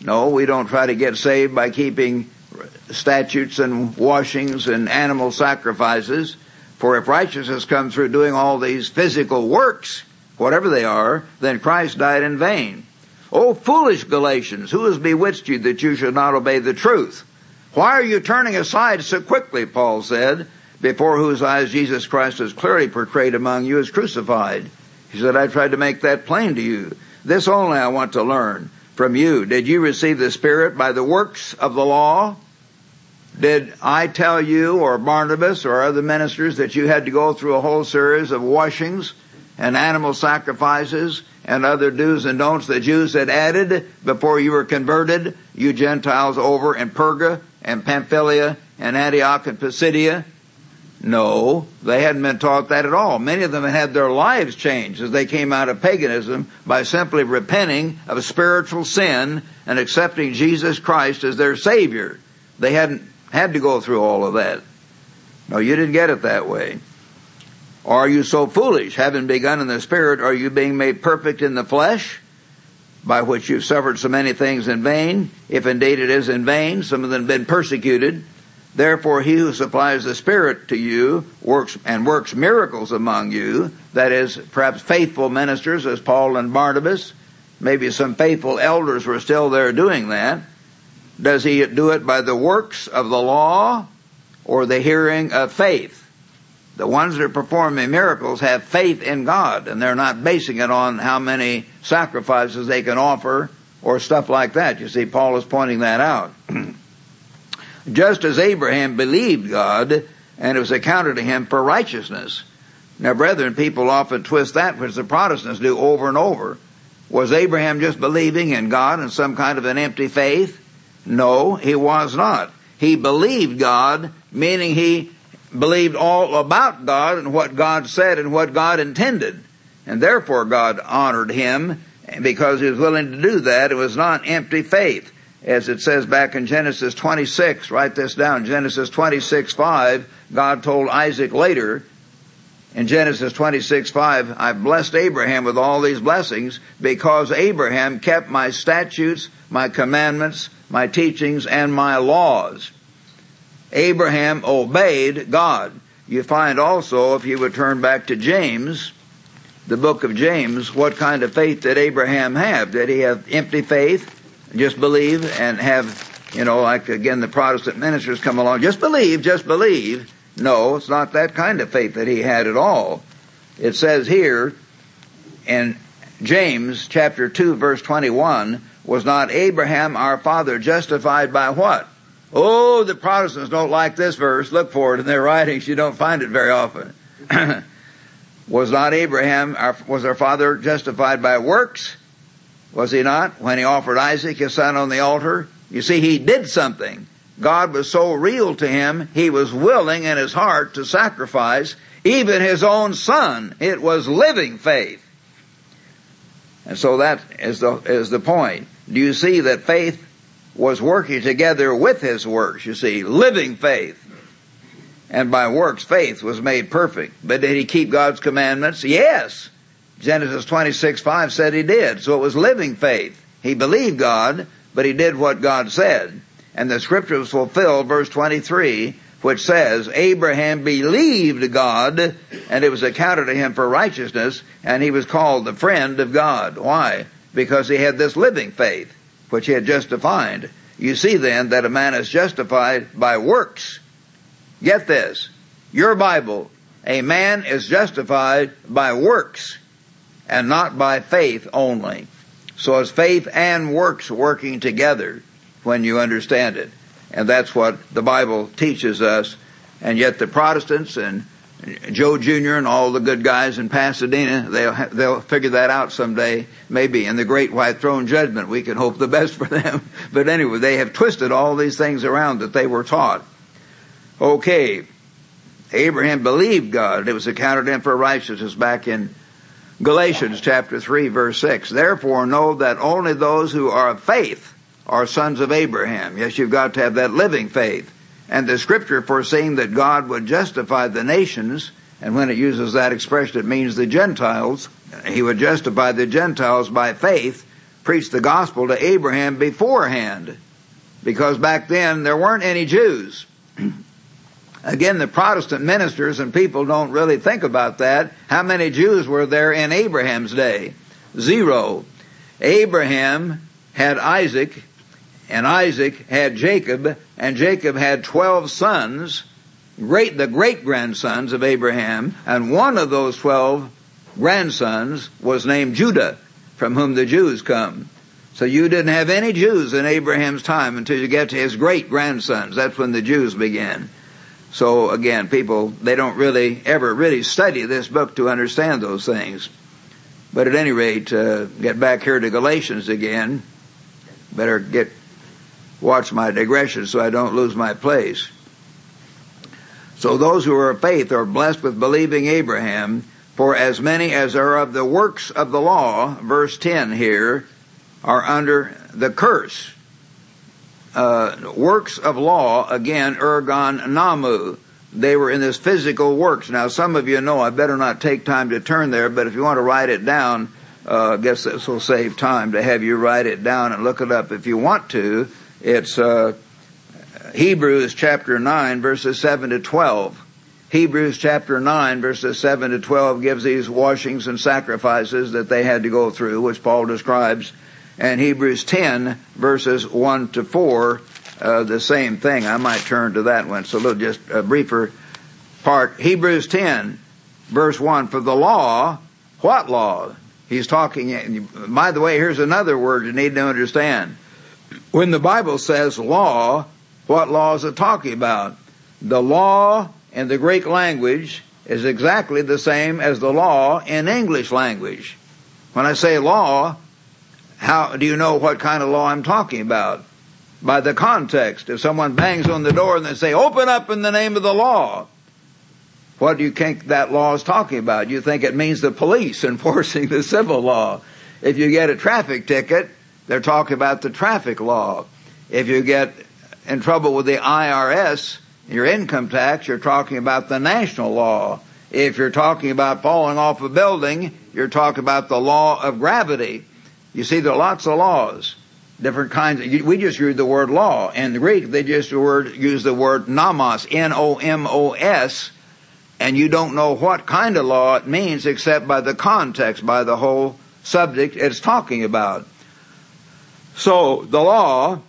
No, we don't try to get saved by keeping statutes and washings and animal sacrifices. For if righteousness comes through doing all these physical works, whatever they are, then Christ died in vain. O foolish Galatians, who has bewitched you that you should not obey the truth? Why are you turning aside so quickly, Paul said, before whose eyes Jesus Christ is clearly portrayed among you as crucified. He said, I tried to make that plain to you. This only I want to learn from you. Did you receive the Spirit by the works of the law? Did I tell you or Barnabas or other ministers that you had to go through a whole series of washings and animal sacrifices and other do's and don'ts the Jews had added before you were converted, you Gentiles over in Perga and Pamphylia and Antioch and Pisidia? No, they hadn't been taught that at all. Many of them had their lives changed as they came out of paganism by simply repenting of spiritual sin and accepting Jesus Christ as their Savior. They hadn't had to go through all of that. No, you didn't get it that way. Are you so foolish? Having begun in the Spirit, are you being made perfect in the flesh? by which you've suffered so many things in vain, if indeed it is in vain, some of them have been persecuted. Therefore he who supplies the Spirit to you works and works miracles among you, that is, perhaps faithful ministers as Paul and Barnabas, maybe some faithful elders were still there doing that. Does he do it by the works of the law or the hearing of faith? The ones that are performing miracles have faith in God and they're not basing it on how many sacrifices they can offer or stuff like that. You see, Paul is pointing that out. Just as Abraham believed God and it was accounted to him for righteousness. Now, brethren, people often twist that, which the Protestants do over and over. Was Abraham just believing in God in some kind of an empty faith? No, he was not. He believed God, meaning he believed all about God and what God said and what God intended. And therefore God honored him because he was willing to do that. It was not empty faith. As it says back in Genesis 26, write this down, Genesis 26, 5, God told Isaac later, in Genesis 26, 5, I blessed Abraham with all these blessings because Abraham kept my statutes, my commandments, my teachings, and my laws. Abraham obeyed God. You find also, if you would turn back to James, the book of James, what kind of faith did Abraham have? Did he have empty faith? Just believe and have, you know, like again the Protestant ministers come along, just believe, just believe. No, it's not that kind of faith that he had at all. It says here in James chapter 2 verse 21, was not Abraham our father justified by what? Oh, the Protestants don't like this verse. Look for it in their writings. You don't find it very often. was not Abraham, our, was our father justified by works? Was he not? When he offered Isaac, his son, on the altar? You see, he did something. God was so real to him, he was willing in his heart to sacrifice even his own son. It was living faith. And so that is the, is the point. Do you see that faith was working together with his works, you see, living faith. And by works, faith was made perfect. But did he keep God's commandments? Yes. Genesis 26, 5 said he did. So it was living faith. He believed God, but he did what God said. And the scripture was fulfilled, verse 23, which says, Abraham believed God, and it was accounted to him for righteousness, and he was called the friend of God. Why? Because he had this living faith which he had just defined. You see then that a man is justified by works. Get this. Your Bible, a man is justified by works and not by faith only. So it's faith and works working together when you understand it. And that's what the Bible teaches us. And yet the Protestants and Joe Jr. and all the good guys in Pasadena, they'll, they'll figure that out someday, maybe in the great white throne judgment. We can hope the best for them. But anyway, they have twisted all these things around that they were taught. Okay. Abraham believed God. It was accounted him for righteousness back in Galatians chapter 3 verse 6. Therefore know that only those who are of faith are sons of Abraham. Yes, you've got to have that living faith. And the scripture foreseeing that God would justify the nations, and when it uses that expression, it means the Gentiles. He would justify the Gentiles by faith, preach the gospel to Abraham beforehand. Because back then there weren't any Jews. Again, the Protestant ministers and people don't really think about that. How many Jews were there in Abraham's day? Zero. Abraham had Isaac, and Isaac had Jacob, and Jacob had twelve sons, great, the great grandsons of Abraham, and one of those twelve grandsons was named Judah, from whom the Jews come. So you didn't have any Jews in Abraham's time until you get to his great grandsons. That's when the Jews began. So again, people, they don't really ever really study this book to understand those things. But at any rate, uh, get back here to Galatians again. Better get watch my digression so I don't lose my place. So those who are of faith are blessed with believing Abraham, for as many as are of the works of the law, verse 10 here, are under the curse. Uh, works of law, again, ergon nomou. They were in this physical works. Now some of you know I better not take time to turn there, but if you want to write it down, uh, I guess this will save time to have you write it down and look it up if you want to. It's uh, Hebrews chapter 9, verses 7 to 12. Hebrews chapter 9, verses 7 to 12 gives these washings and sacrifices that they had to go through, which Paul describes. And Hebrews 10, verses 1 to 4, uh, the same thing. I might turn to that one. So little, just a briefer part. Hebrews 10, verse 1, for the law, what law? He's talking, by the way, here's another word you need to understand. When the Bible says law, what law is it talking about? The law in the Greek language is exactly the same as the law in English language. When I say law, how do you know what kind of law I'm talking about? By the context. If someone bangs on the door and they say, open up in the name of the law, what do you think that law is talking about? You think it means the police enforcing the civil law. If you get a traffic ticket, they're talking about the traffic law. If you get in trouble with the IRS, your income tax, you're talking about the national law. If you're talking about falling off a building, you're talking about the law of gravity. You see, there are lots of laws, different kinds. Of, we just use the word law. In the Greek, they just use the word nomos, N-O-M-O-S, and you don't know what kind of law it means except by the context, by the whole subject it's talking about. So the law,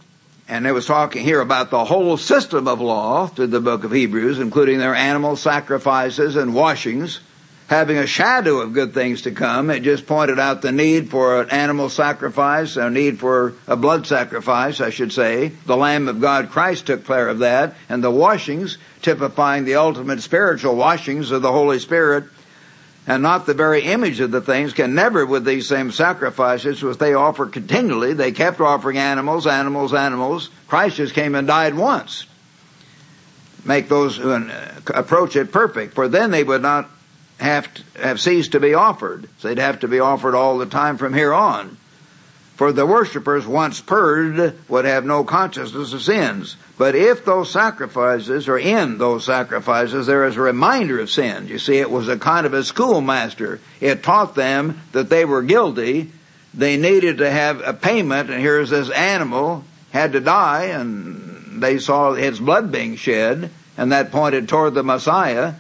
and it was talking here about the whole system of law through the book of Hebrews, including their animal sacrifices and washings, having a shadow of good things to come. It just pointed out the need for an animal sacrifice, a need for a blood sacrifice, I should say. The Lamb of God, Christ, took care of that. And the washings, typifying the ultimate spiritual washings of the Holy Spirit, and not the very image of the things, can never, with these same sacrifices, which they offer continually, they kept offering animals, animals, animals. Christ just came and died once. Make those who uh, approach it perfect, for then they would not have to, have ceased to be offered. So they'd have to be offered all the time from here on. For the worshippers once purged would have no consciousness of sins. But if those sacrifices, or in those sacrifices, there is a reminder of sins. You see, it was a kind of a schoolmaster. It taught them that they were guilty. They needed to have a payment, and here's this animal had to die, and they saw its blood being shed, and that pointed toward the Messiah.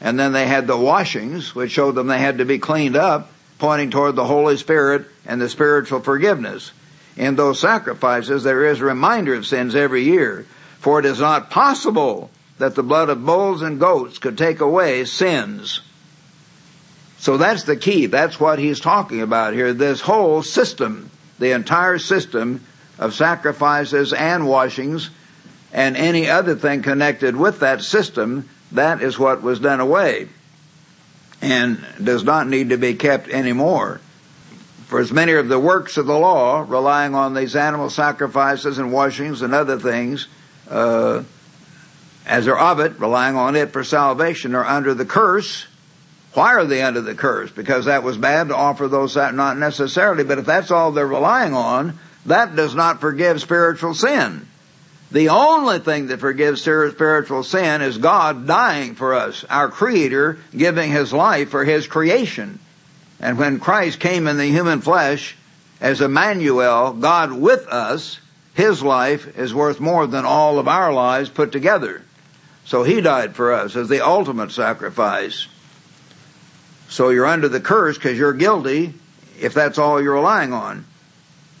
And then they had the washings, which showed them they had to be cleaned up, pointing toward the Holy Spirit and the spiritual forgiveness. In those sacrifices, there is a reminder of sins every year, for it is not possible that the blood of bulls and goats could take away sins. So that's the key. That's what he's talking about here. This whole system, the entire system of sacrifices and washings and any other thing connected with that system that is what was done away and does not need to be kept anymore. For as many of the works of the law, relying on these animal sacrifices and washings and other things, uh, as are of it, relying on it for salvation, are under the curse. Why are they under the curse? Because that was bad to offer those, that not necessarily, but if that's all they're relying on, that does not forgive spiritual sin. The only thing that forgives spiritual sin is God dying for us, our Creator giving His life for His creation. And when Christ came in the human flesh as Emmanuel, God with us, His life is worth more than all of our lives put together. So He died for us as the ultimate sacrifice. So you're under the curse because you're guilty if that's all you're relying on.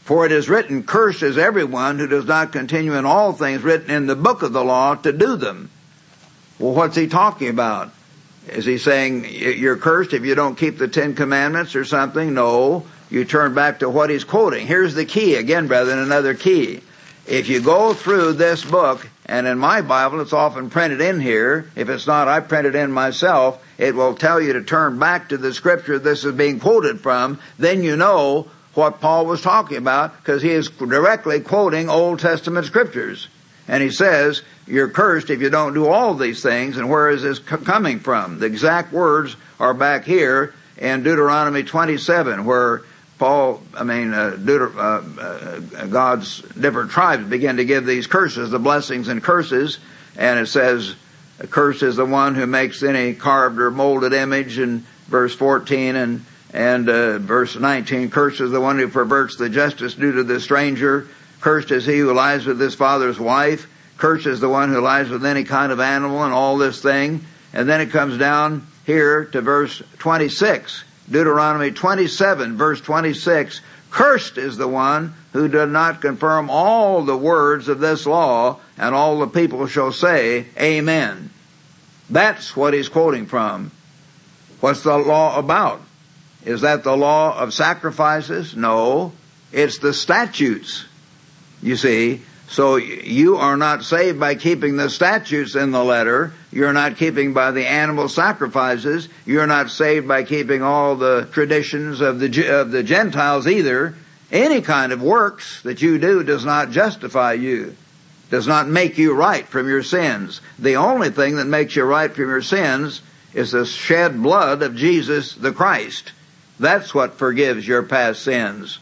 For it is written, cursed is everyone who does not continue in all things written in the book of the law to do them. Well, what's he talking about? Is he saying you're cursed if you don't keep the Ten Commandments or something? No. You turn back to what he's quoting. Here's the key again, brethren, another key. If you go through this book, and in my Bible it's often printed in here, if it's not, I print it in myself, it will tell you to turn back to the scripture this is being quoted from, then you know what Paul was talking about because he is directly quoting Old Testament scriptures. And he says, you're cursed if you don't do all these things. And where is this coming from? The exact words are back here in Deuteronomy 27 where Paul, I mean, uh, Deuter- uh, uh, God's different tribes begin to give these curses, the blessings and curses. And it says, cursed is the one who makes any carved or molded image in verse 14 and And uh, verse 19, cursed is the one who perverts the justice due to the stranger. Cursed is he who lies with his father's wife. Cursed is the one who lies with any kind of animal and all this thing. And then it comes down here to verse 26. Deuteronomy 27 verse 26. Cursed is the one who does not confirm all the words of this law, and all the people shall say, Amen. That's what he's quoting from. What's the law about? Is that the law of sacrifices? No. It's the statutes. You see, so you are not saved by keeping the statutes in the letter. You're not keeping by the animal sacrifices. You're not saved by keeping all the traditions of the, of the Gentiles either. Any kind of works that you do does not justify you, does not make you right from your sins. The only thing that makes you right from your sins is the shed blood of Jesus the Christ. That's what forgives your past sins.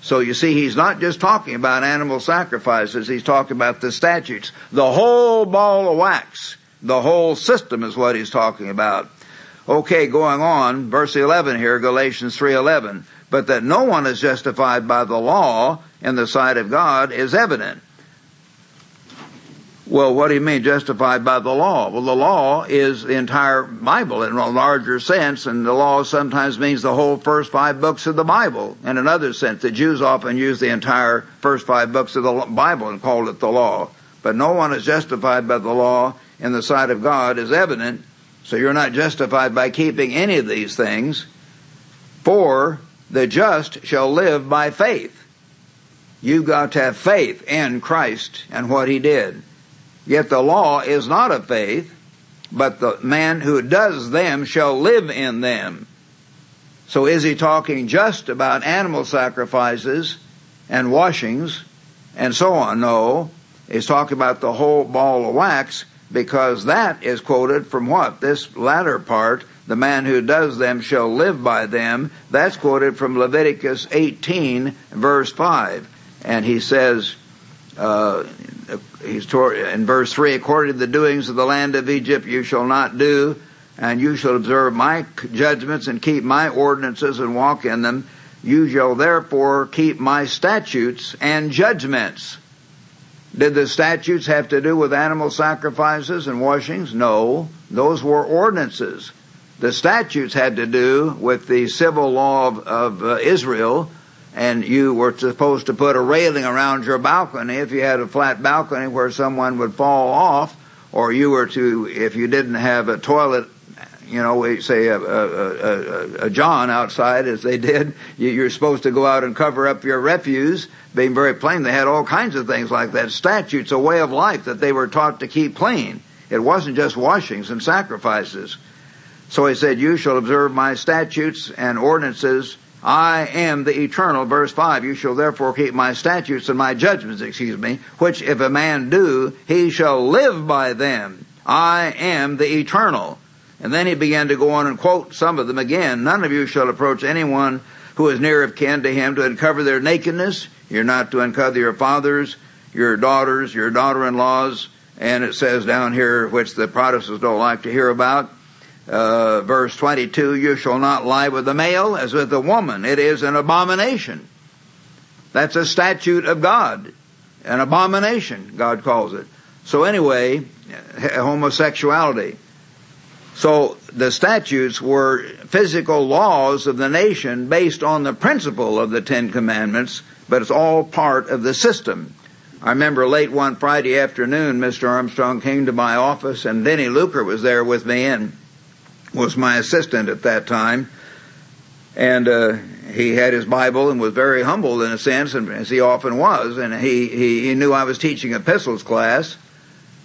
So you see, he's not just talking about animal sacrifices, he's talking about the statutes. The whole ball of wax, the whole system is what he's talking about. Okay, going on, verse 11 here, Galatians 3.11 but that no one is justified by the law in the sight of God is evident. Well, what do you mean justified by the law? Well, the law is the entire Bible in a larger sense, and the law sometimes means the whole first five books of the Bible. In another sense, the Jews often use the entire first five books of the Bible and call it the law. But no one is justified by the law in the sight of God is evident. So you're not justified by keeping any of these things. For the just shall live by faith. You've got to have faith in Christ and what He did. Yet the law is not of faith, but the man who does them shall live in them. So is he talking just about animal sacrifices and washings and so on? No. He's talking about the whole ball of wax because that is quoted from what? This latter part the man who does them shall live by them. That's quoted from Leviticus 18, verse 5. And he says, uh, in verse 3, according to the doings of the land of Egypt you shall not do, and you shall observe my judgments and keep my ordinances and walk in them. You shall therefore keep my statutes and judgments. Did the statutes have to do with animal sacrifices and washings? No. Those were ordinances. The statutes had to do with the civil law of, of uh, Israel, and you were supposed to put a railing around your balcony if you had a flat balcony where someone would fall off, or you were to, if you didn't have a toilet, you know, we say a, a, a, a John outside as they did, you're supposed to go out and cover up your refuse, being very plain. They had all kinds of things like that. Statutes, a way of life that they were taught to keep clean. It wasn't just washings and sacrifices. So he said, You shall observe my statutes and ordinances. I am the eternal. Verse 5, You shall therefore keep my statutes and my judgments, excuse me, which if a man do, he shall live by them. I am the eternal. And then he began to go on and quote some of them again. None of you shall approach anyone who is near of kin to him to uncover their nakedness. You're not to uncover your fathers, your daughters, your daughter-in-laws, and it says down here, which the Protestants don't like to hear about, uh, verse 22, you shall not lie with a male as with a woman. It is an abomination. That's a statute of God. An abomination, God calls it. So anyway, homosexuality. So the statutes were physical laws of the nation based on the principle of the Ten Commandments, but it's all part of the system. I remember late one Friday afternoon, Mr. Armstrong came to my office and Denny Luker was there with me and was my assistant at that time. And uh, he had his Bible and was very humble in a sense, and as he often was. And he, he, he knew I was teaching epistles class.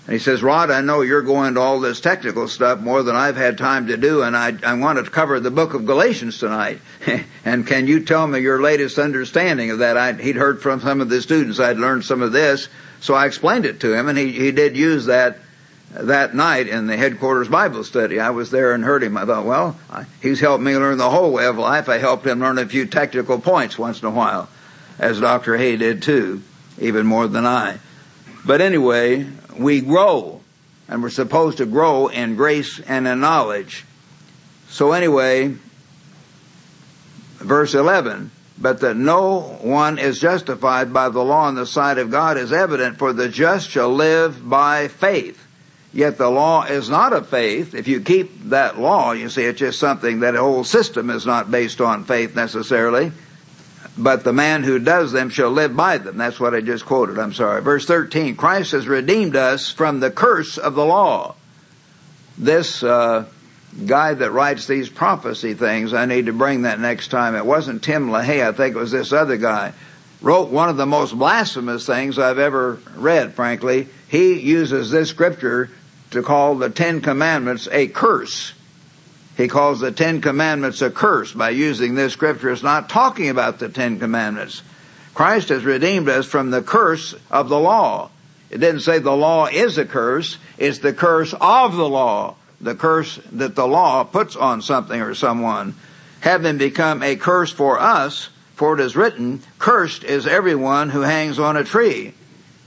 And he says, Rod, I know you're going to all this technical stuff more than I've had time to do, and I, I want to cover the book of Galatians tonight. and can you tell me your latest understanding of that? I'd, he'd heard from some of the students I'd learned some of this, so I explained it to him, and he, he did use that that night in the headquarters Bible study. I was there and heard him. I thought, well, he's helped me learn the whole way of life. I helped him learn a few technical points once in a while, as Dr. Hoeh did too, even more than I. But anyway, we grow, and we're supposed to grow in grace and in knowledge. So anyway, verse 11, but that no one is justified by the law in the sight of God is evident, for the just shall live by faith. Yet the law is not of faith. If you keep that law, you see, it's just something that whole system is not based on faith necessarily. But the man who does them shall live by them. That's what I just quoted. I'm sorry. Verse 13. Christ has redeemed us from the curse of the law. This, uh, guy that writes these prophecy things, I need to bring that next time. It wasn't Tim LaHaye, I think it was this other guy. Wrote one of the most blasphemous things I've ever read, frankly. He uses this scripture to call the Ten Commandments a curse. He calls the Ten Commandments a curse by using this scripture. It's not talking about the Ten Commandments. Christ has redeemed us from the curse of the law. It didn't say the law is a curse. It's the curse of the law. The curse that the law puts on something or someone. Having become a curse for us, for it is written, cursed is everyone who hangs on a tree.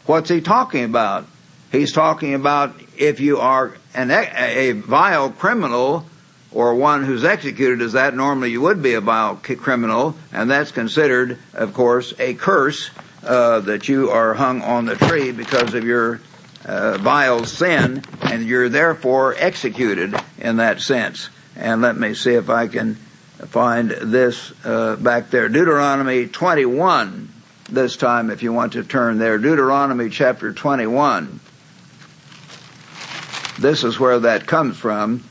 What's he talking about? He's talking about if you are an, a vile criminal or one who's executed as that, normally you would be a vile criminal, and that's considered, of course, a curse uh, that you are hung on the tree because of your uh, vile sin, and you're therefore executed in that sense. And let me see if I can find this uh, back there. Deuteronomy 21, this time, if you want to turn there. Deuteronomy chapter 21. This is where that comes from.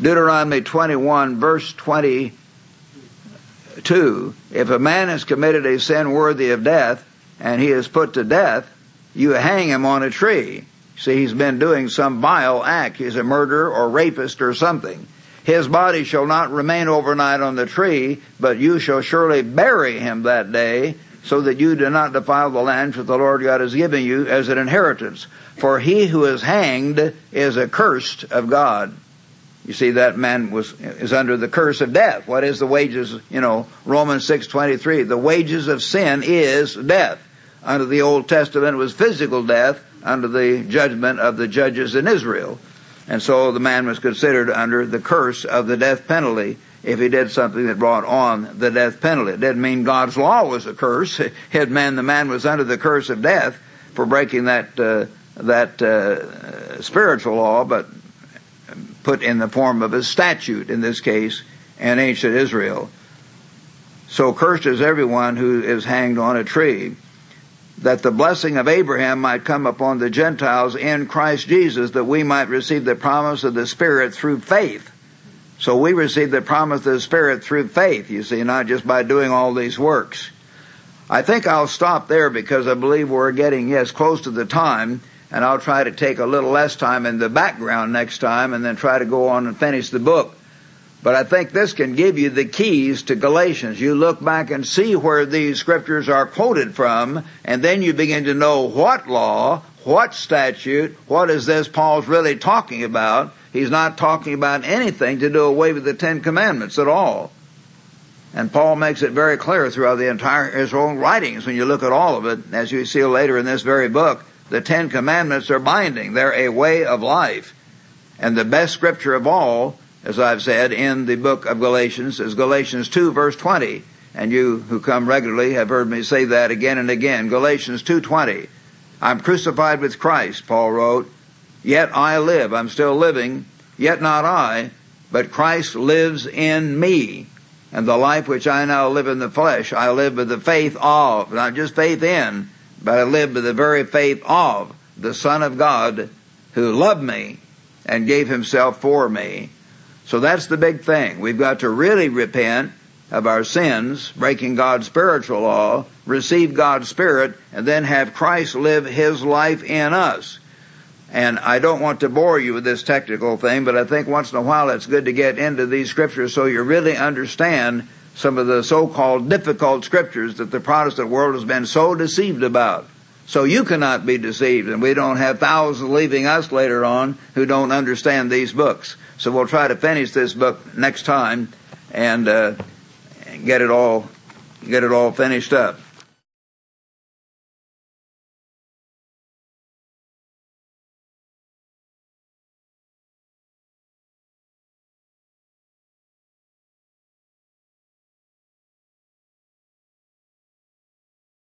Deuteronomy 21 verse 22. If a man has committed a sin worthy of death and he is put to death, you hang him on a tree. See, he's been doing some vile act. He's a murderer or rapist or something. His body shall not remain overnight on the tree, but you shall surely bury him that day, so that you do not defile the land which the Lord God has given you as an inheritance. For he who is hanged is accursed of God. You see, that man was, is under the curse of death. What is the wages? You know, Romans 6.23. The wages of sin is death. Under the Old Testament, it was physical death under the judgment of the judges in Israel. And so the man was considered under the curse of the death penalty if he did something that brought on the death penalty. It didn't mean God's law was a curse. It meant the man was under the curse of death for breaking that uh, that uh, spiritual law, but put in the form of a statute in this case in ancient Israel. So cursed is everyone who is hanged on a tree, that the blessing of Abraham might come upon the Gentiles in Christ Jesus, that we might receive the promise of the Spirit through faith. So we receive the promise of the Spirit through faith, you see, not just by doing all these works. I think I'll stop there because I believe we're getting, yes, close to the time and I'll try to take a little less time in the background next time and then try to go on and finish the book. But I think this can give you the keys to Galatians. You look back and see where these scriptures are quoted from, and then you begin to know what law, what statute, what is this Paul's really talking about. He's not talking about anything to do away with the Ten Commandments at all. And Paul makes it very clear throughout the entire his own writings when you look at all of it, as you see later in this very book, the Ten Commandments are binding. They're a way of life. And the best scripture of all, as I've said in the book of Galatians, is Galatians 2 verse 20. And you who come regularly have heard me say that again and again. Galatians 2.20. I'm crucified with Christ, Paul wrote. Yet I live. I'm still living. Yet not I, but Christ lives in me. And the life which I now live in the flesh, I live with the faith of, not just faith in, but I live by the very faith of the Son of God who loved me and gave himself for me. So that's the big thing. We've got to really repent of our sins, breaking God's spiritual law, receive God's Spirit, and then have Christ live His life in us. And I don't want to bore you with this technical thing, but I think once in a while it's good to get into these scriptures so you really understand some of the so-called difficult scriptures that the Protestant world has been so deceived about. So you cannot be deceived, and we don't have thousands leaving us later on who don't understand these books. So we'll try to finish this book next time and uh, get it all get it all finished up.